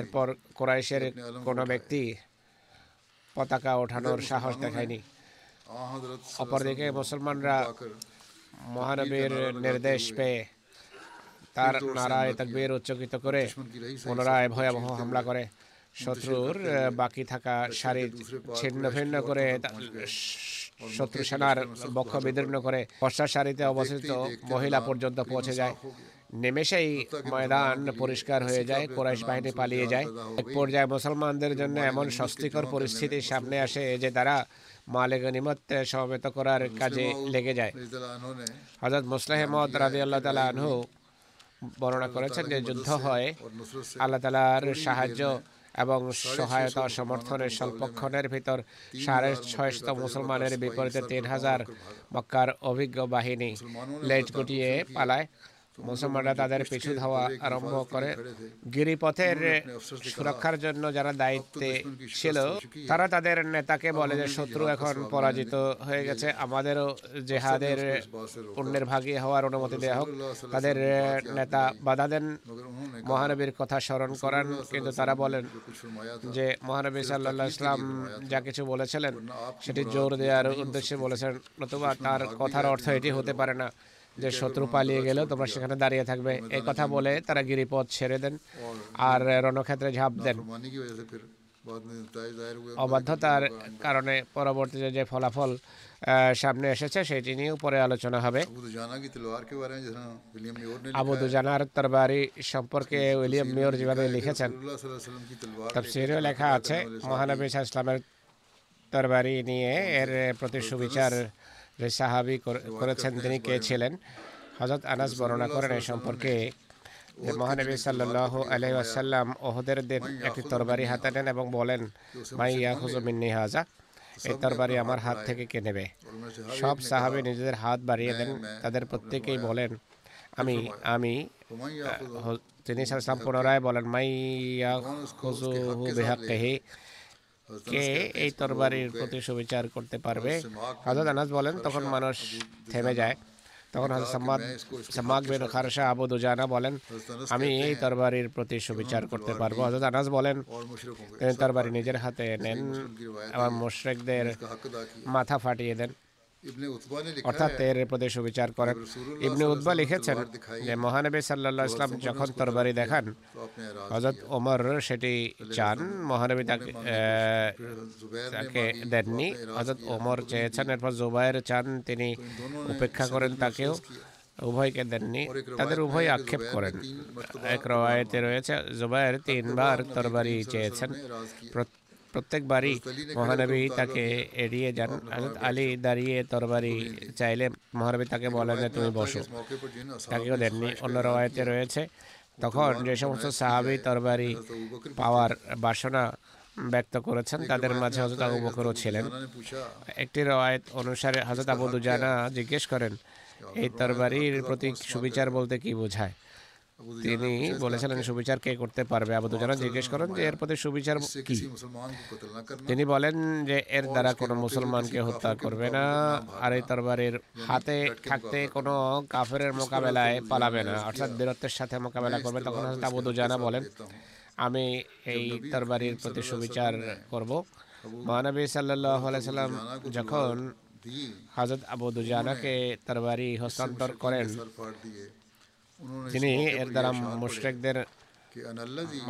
এরপর কোরাইশের কোনো ব্যক্তি পতাকা ওঠানোর সাহস দেখায়নি। অপরদিকে মুসলমানরা মহানবীর নির্দেশ পেয়ে তার নারায় তাকবীর উচ্চকিত করে পুনরায় ভয়াবহ হামলা করে। শত্রুর বাকি থাকা শারীর ছিন্ন ভিন্ন করে শত্রু সেনার বক্ষ বিদীর্ণ করে পশ্চাৎ সারিতে অবস্থিত মহিলা পর্যন্ত পৌঁছে যায়। নেমেষেই ময়দান পরিষ্কার হয়ে যায় কোরাইশ বাহিনী পালিয়ে যায়। এক পর্যায়ে মুসলমানদের জন্য এমন স্বস্তিকর পরিস্থিতি সামনে আসে যে তারা মালে গনিমত সমবেত করার কাজে লেগে যায়। হজরত মুসলাহমদ রাজি আল্লাহ তালা আনহু বর্ণনা করেছেন যে যুদ্ধ হয় আল্লাহ তালার সাহায্য এবং সহায়তা সমর্থনের স্বল্পক্ষণের ভিতর সাড়ে ছয়শত মুসলমানের বিপরীতে তিন হাজার মক্কার অভিজ্ঞ বাহিনী লেজ গুটিয়ে পালায়। মুসলমানরা তাদের পিছু ধাওয়া আরম্ভ করে। গিরিপথের সুরক্ষার জন্য যারা দায়িত্বে ছিল, তারা তাদের নেতাকে বলে যে, শত্রু এখন পরাজিত হয়ে গেছে। আমাদেরও জেহাদের অন্যের ভাগে হওয়ার অনুমতি দেওয়া হোক। তাদের নেতা বাধা দেন। মহানবীর কথা স্মরণ করান। কিন্তু তারা বলেন যে, মহানবী সাল্লা ইসলাম যা কিছু বলেছিলেন, সেটি জোর দেওয়ার উদ্দেশ্যে বলেছেন, নতুবা তার কথার অর্থ এটি হতে পারে না। যে শত্রু পালিয়ে গেলেও তোমরা সেখানে দাঁড়িয়ে থাকবে। এই কথা বলে তারা গিরিপথ ছেড়ে দেন। আর রণক্ষেত্রে ঝাঁপ দেন। অবাধ্যতার কারণে পরবর্তীতে যে ফলাফল সামনে এসেছে সেটি নিয়েও পরে আলোচনা হবে। আবু দুজানার তরবারি সম্পর্কে উইলিয়াম মেয়র যেভাবে লিখেছেন তফসিরেও লেখা আছে মহানবী ইসলামের তরবারি নিয়ে এর প্রতি সুবিচার যে সাহাবি করেছেন তিনি কে ছিলেন? হজরত আনাস বর্ণনা করেন এ সম্পর্কে মহানবী সাল্লাহ আলহি আসাল্লাম ওহদের একটি তরবারি হাতে নেন এবং বলেন মাই ইয়া হুজমিন্নি হাজা। এই তরবারি আমার হাত থেকে কে নেবে? সব সাহাবি নিজেদের হাত বাড়িয়ে দেন তাদের প্রত্যেকেই বলেন আমি আমি তিনি সাল্লাম পুনরায় বলেন মাই ইয়া হুজু বেহাক্কেহি। কে এই তরবারির প্রতি সুবিচার করতে পারবে? হজরত আনাস বলেন তখন মানুষ থেমে যায়। তখন হজরত সাম্মাদ বিন খারশা আবু দুজানা বলেন আমি এই তরবারির প্রতি সুবিচার করতে পারব। হজরত আনাস বলেন তরবারি নিজের হাতে নেন আমার মুশরেকদের মাথা ফাটিয়ে দেন। অর্থাৎ এর প্রদেশ বিচার করেন। ইবনে উদ্বা লিখেছেন যে মহানবী সাল্লাহ ইসলাম যখন তরবারি দেখান হজরত ওমর সেটি চান মহানবী তাকে তাকে দেননি। হজরত ওমর চেয়েছেন এরপর জুবাইর চান তিনি উপেক্ষা করেন তাকেও উভয়কে দেননি। তাদের উভয় আক্ষেপ করেন। এক রওয়ায়তে রয়েছে জুবাইর তিনবার তরবারি চেয়েছেন। প্রত্যেকবারই মহানবী তাকে এড়িয়ে যান। আলী দাঁড়িয়ে তরবারি চাইলে মহানবী তাকে বলেন যে, তুমি বসো। তাকেও দেননি। অন্য রবায়তে রয়েছে। তখন যে সমস্ত সাহাবি তরবারি পাওয়ার বাসনা ব্যক্ত করেছেন, তাদের মাঝে হজরত আবু বকরও ছিলেন। একটি রওয়ায়ত অনুসারে হজরত আবু দুজানা জিজ্ঞেস করেন, এই তরবারির প্রতি সুবিচার বলতে কি বোঝায়? তিনি বলেছিলেন সুবিচার কে করতে পারবে? আবু দুজানা জিজ্ঞেস করেন যে এর প্রতি সুবিচার কি? তিনি বলেন যে এর দ্বারা কোনো মুসলমানকে হত্যা করবে না আর এই তরবারির হাতে থাকতে কোনো কাফের মোকাবেলায় পালাবে না? অর্থাৎ বীরত্বের সাথে মোকাবেলা করবে? তখন আবু দুজানা বলেন আমি এই তরবারির প্রতি সুবিচার করব। মহানবী সাল্লাহ সাল্লাম যখন হজরত আবু দুজানাকে তরবারি হস্তান্তর করেন তিনি এর দ্বারা মুশরেকদের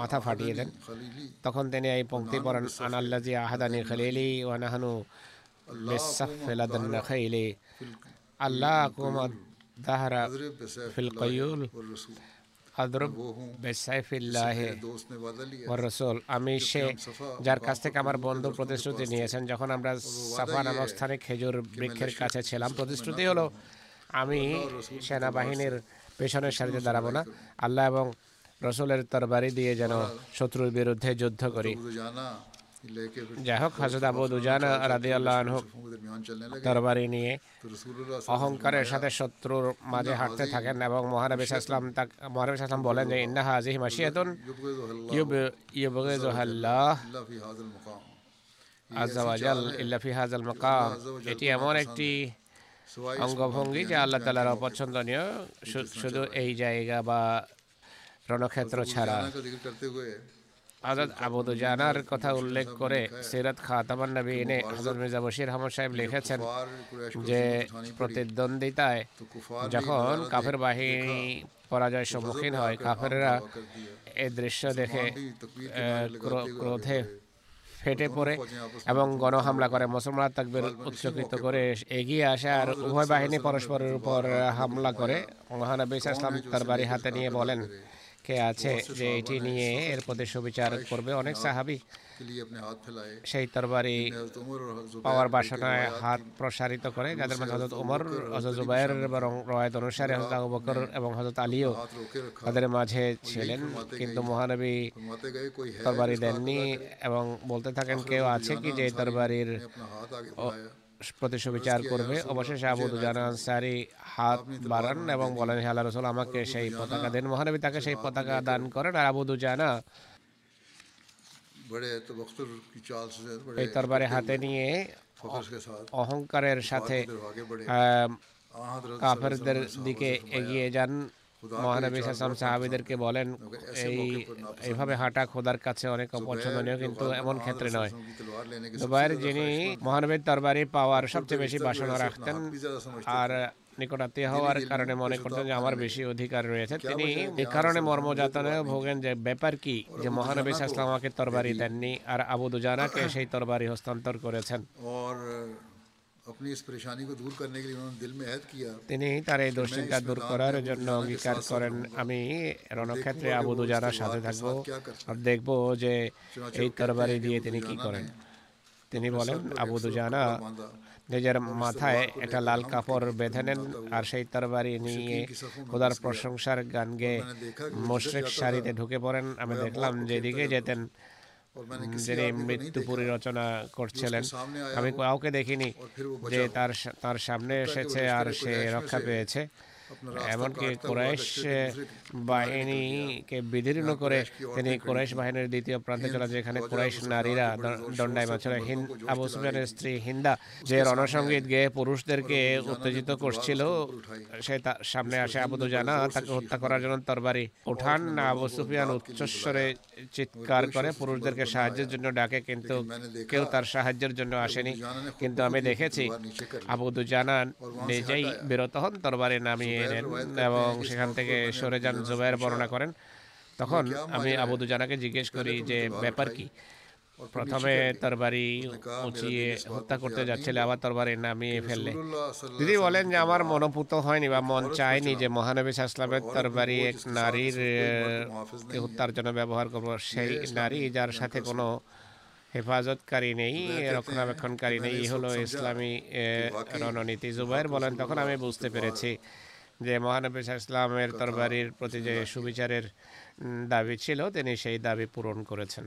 মাথা ফাটিয়ে দেন তখন তিনি এই পঙ্ক্তি পড়েন আনাল্লাজি আহাদানি খালিলি ওয়ানাহানু খাইলি আল্লাহ কুমাদ দাহরা ফিল কয়ুল আদরব বেসাইফিল্লাহে রসুল আমি সে যার কাছ থেকে আমার বন্ধু প্রতিশ্রুতি নিয়েছেন যখন আমরা সাফা নামক স্থানে খেজুর বৃক্ষের কাছে ছিলাম প্রতিশ্রুতি হলো আমি সেনাবাহিনীর পেছনের সারিতে দাঁড়াবো না। আল্লাহ এবং রসুলের তরবারি দিয়ে যেন শত্রুর বিরুদ্ধে যুদ্ধ করি। যাই হোক আবু আল্লাহ তরবারি নিয়ে অহংকারের সাথে শত্রুর মাঝে হাঁটতে থাকেন এবং মহানবী মহানবী বলেন যে ইন্না হাজিহ মাসিয়াতুন ইউবগিজুহাল্লাহ আজাল হাজাল মাকাম। এটি এমন একটি অঙ্গভঙ্গি যে আল্লাহ তালার অপছন্দনীয় শুধু এই জায়গা বা রণক্ষেত্র ছাড়া। আজাদ আবুদু জানার কথা উল্লেখ করে সিরাত খাতামান নবী এনে হাজর মির্জা বশির আহমদ সাহেব লিখেছেন যে প্রতিদ্বন্দ্বিতায় যখন কাফের বাহিনী পরাজয় সম্মুখীন হয়, কাফেররা এ দৃশ্য দেখে ক্রোধে ফেটে পড়ে এবং গণহামলা করে মুসলমান তাকবির উৎসকৃত করে এগিয়ে আসে আর উভয় বাহিনী পরস্পরের উপর হামলা করে। মহানবী ইসলাম তার বাড়ি হাতে নিয়ে বলেন কে আছে যে এটি নিয়ে এর প্রতি সুবিচার করবে অনেক সাহাবি। সেই তরবারি পাওয়ার বাসনায় হাত প্রসারিত করে যাদের মধ্যে হজরত উমর হজরত জুবাইর এবং রয়েত অনুসারে হজরত আবু বকর এবং হজরত আলীও তাদের মাঝে ছিলেন কিন্তু মহানবী তরবারি দেননি এবং বলতে থাকেন কেউ আছে কি যে তরবারির প্রতি সুবিচার করবে। অবশেষে আবু দুজানা আনসারি হাত বাড়ান এবং বলেন হে আল্লাহ রসুল আমাকে সেই পতাকা দেন। মহানবী তাকে সেই পতাকা দান করেন আর আবু দুজানা এই তরবারে হাতে নিয়ে অহংকারের সাথে কাফেরদের দিকে এগিয়ে যান। মহানবী সাম সাহাবিদেরকে বলেন এই এইভাবে হাঁটা খোদার কাছে অনেক অপছন্দনীয় কিন্তু এমন ক্ষেত্রে নয়। দুবাইয়ের যিনি মহানবীর তরবারি পাওয়ার সবচেয়ে বেশি বাসনা রাখতেন আর নিকট আত্মীয় হওয়ার কারণে মনে করতেন যে আমার বেশি অধিকার রয়েছে। তিনি এ কারণে মর্মযাতনে ভোগেন যে ব্যাপার কি? যে মহানবী সাহসলাম আমাকে তরবারি দেননি আর আবু দুজানাকে সেই তরবারি হস্তান্তর করেছেন। তিনি তার এই দুশ্চিন্তা দূর করার জন্য অঙ্গীকার করেন। আমি রণক্ষেত্রে আবু দুজানার সাথে থাকব। আর দেখব যে এই তরবারি দিয়ে তিনি কি করেন। তিনি বলেন আবু দুজানা নিজের মাথায় একটা লাল কাপড় বেঁধে নেন আর সেই তরবারি নিয়ে খোদার প্রশংসার গান গেয়ে মশ্রিক সারিতে ঢুকে পড়েন। আমি দেখলাম যেদিকে যেতেন যিনি মৃত্যু পরিরচনা করছিলেন। আমি কাউকে দেখিনি যে তার তার সামনে এসেছে আর সে রক্ষা পেয়েছে। এমনকি কোরাইশ বাহিনীকে বিদীর্ণ করে তিনি কোরাইশ বাহিনীর দ্বিতীয় প্রান্তে চলে যেখানে কোরাইশ নারীরা দণ্ডায়মান ছিল আবু সুফিয়ানের স্ত্রী হিন্দা যে রণসঙ্গীত গেয়ে পুরুষদেরকে উত্তেজিত করছিল সে তার সামনে আসে আবু দুজানা তাকে হত্যা করার জন্য তরবারি উঠান। আবু সুফিয়ান উচ্চস্বরে চিৎকার করে পুরুষদেরকে সাহায্যের জন্য ডাকে, কিন্তু কেউ তার সাহায্যের জন্য আসেনি। কিন্তু আমি দেখেছি আবু দুজানা নিজেই বিরত হন, তরবারে নামিয়ে এলেন এবং সেখান থেকে সরে যান, জুবাইর বর্ণনা করেন। তখন আমি আবু দুজানাকে জিজ্ঞেস করি যে, ব্যাপার কি? প্রথমে তরবারি উঁচিয়ে হত্যা করতে যাচ্ছিলে আবার তরবারি নামিয়ে ফেললে। দিদি বলেন যে আমার মনোপুত হয়নি বা মন চায়নি যে মহানবী ইসলামের তরবারি এক নারীর হত্যার জন্য ব্যবহার করব। সেই নারী যার সাথে কোনো হেফাজতকারী নেই রক্ষণাবেক্ষণকারী নেই। হলো ইসলামী রণনীতি। জুবাইর বলেন তখন আমি বুঝতে পেরেছি যে মহানবী ইসলামের তরবারির প্রতি যে সুবিচারের দাবি ছিল তিনি সেই দাবি পূরণ করেছেন।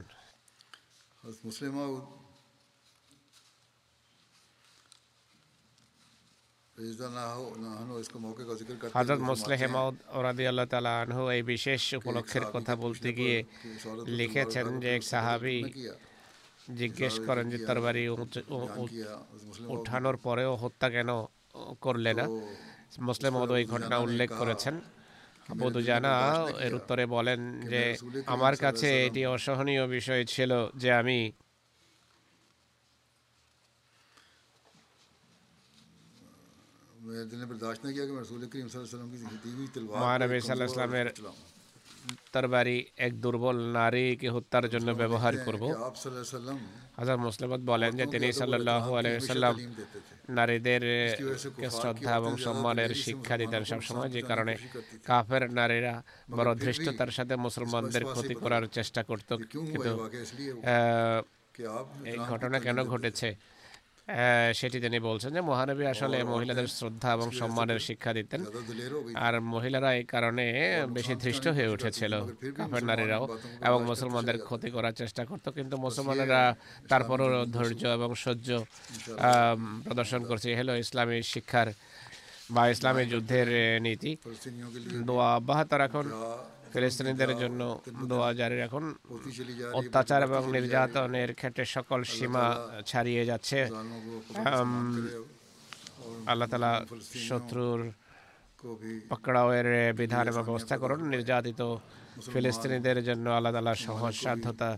אז מוסלם אאוד, হজরত মুসলে হেমদ ওরাদি আল্লাহ তালা আনহু এই বিশেষ উপলক্ষের কথা বলতে গিয়ে লিখেছেন যে এক সাহাবি জিজ্ঞেস করেন যে তার বাড়ি উঠানোর পরেও হত্যা কেন করলে না মুসলে মহোদয় ওই ঘটনা উল্লেখ করেছেন আবু এর উত্তরে বলেন যে আমার কাছে এটি অসহনীয় বিষয় ছিল যে আমি মহানবী সাল্লাহ ইসলামের তার বাড়ি এক দুর্বল নারীকে হত্যার জন্য ব্যবহার করব। হাজার মুসলিমত বলেন যে তিনি সাল্লাহ আলাইসাল্লাম নারীদের শ্রদ্ধা এবং সম্মানের শিক্ষা দিতেন সবসময় যে কারণে কাফের নারীরা বড় ধৃষ্টতার সাথে মুসলমানদের ক্ষতি করার চেষ্টা করত। কিন্তু এই ঘটনা কেন ঘটেছে? সেটি তিনি বলছেন যে মহানবী আসলে মহিলাদের শ্রদ্ধা এবং সম্মানের শিক্ষা দিতেন। আর মহিলারা এই কারণে বেশি ধৃষ্ট হয়ে উঠেছিল কাফের নারীরাও এবং মুসলমানদের ক্ষতি করার চেষ্টা করত কিন্তু মুসলমানেরা তারপরও ধৈর্য এবং সহ্য প্রদর্শন করছে। হলো ইসলামী শিক্ষার বা ইসলামী যুদ্ধের নীতি। দোয়া অব্যাহত রাখুন। ফিলিস্তিনিদের জন্য দোয়া জারি রাখুন। অত্যাচার এবং নির্যাতনের ক্ষেত্রে সকল সীমা ছাড়িয়ে যাচ্ছে। আল্লাহ তালা শত্রুর পকড়াওয়ের বিধান এবং ব্যবস্থা করুন। নির্যাতিত ফিলিস্তিনিদের জন্য আল্লাহ তালা সহজ সাধ্যতা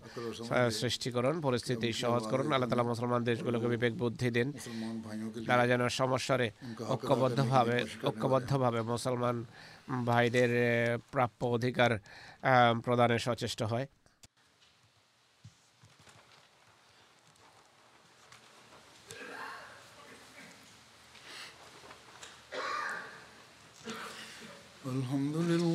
সৃষ্টি করুন পরিস্থিতি সহজ করুন আল্লাহ তালা মুসলমান দেশগুলোকে বিবেক বুদ্ধি দিন। তারা যেন সমস্যারে ঐক্যবদ্ধভাবে ঐক্যবদ্ধভাবে মুসলমান ভাইদের প্রাপ্য অধিকার প্রদানে সচেষ্ট হয়। الحمد لله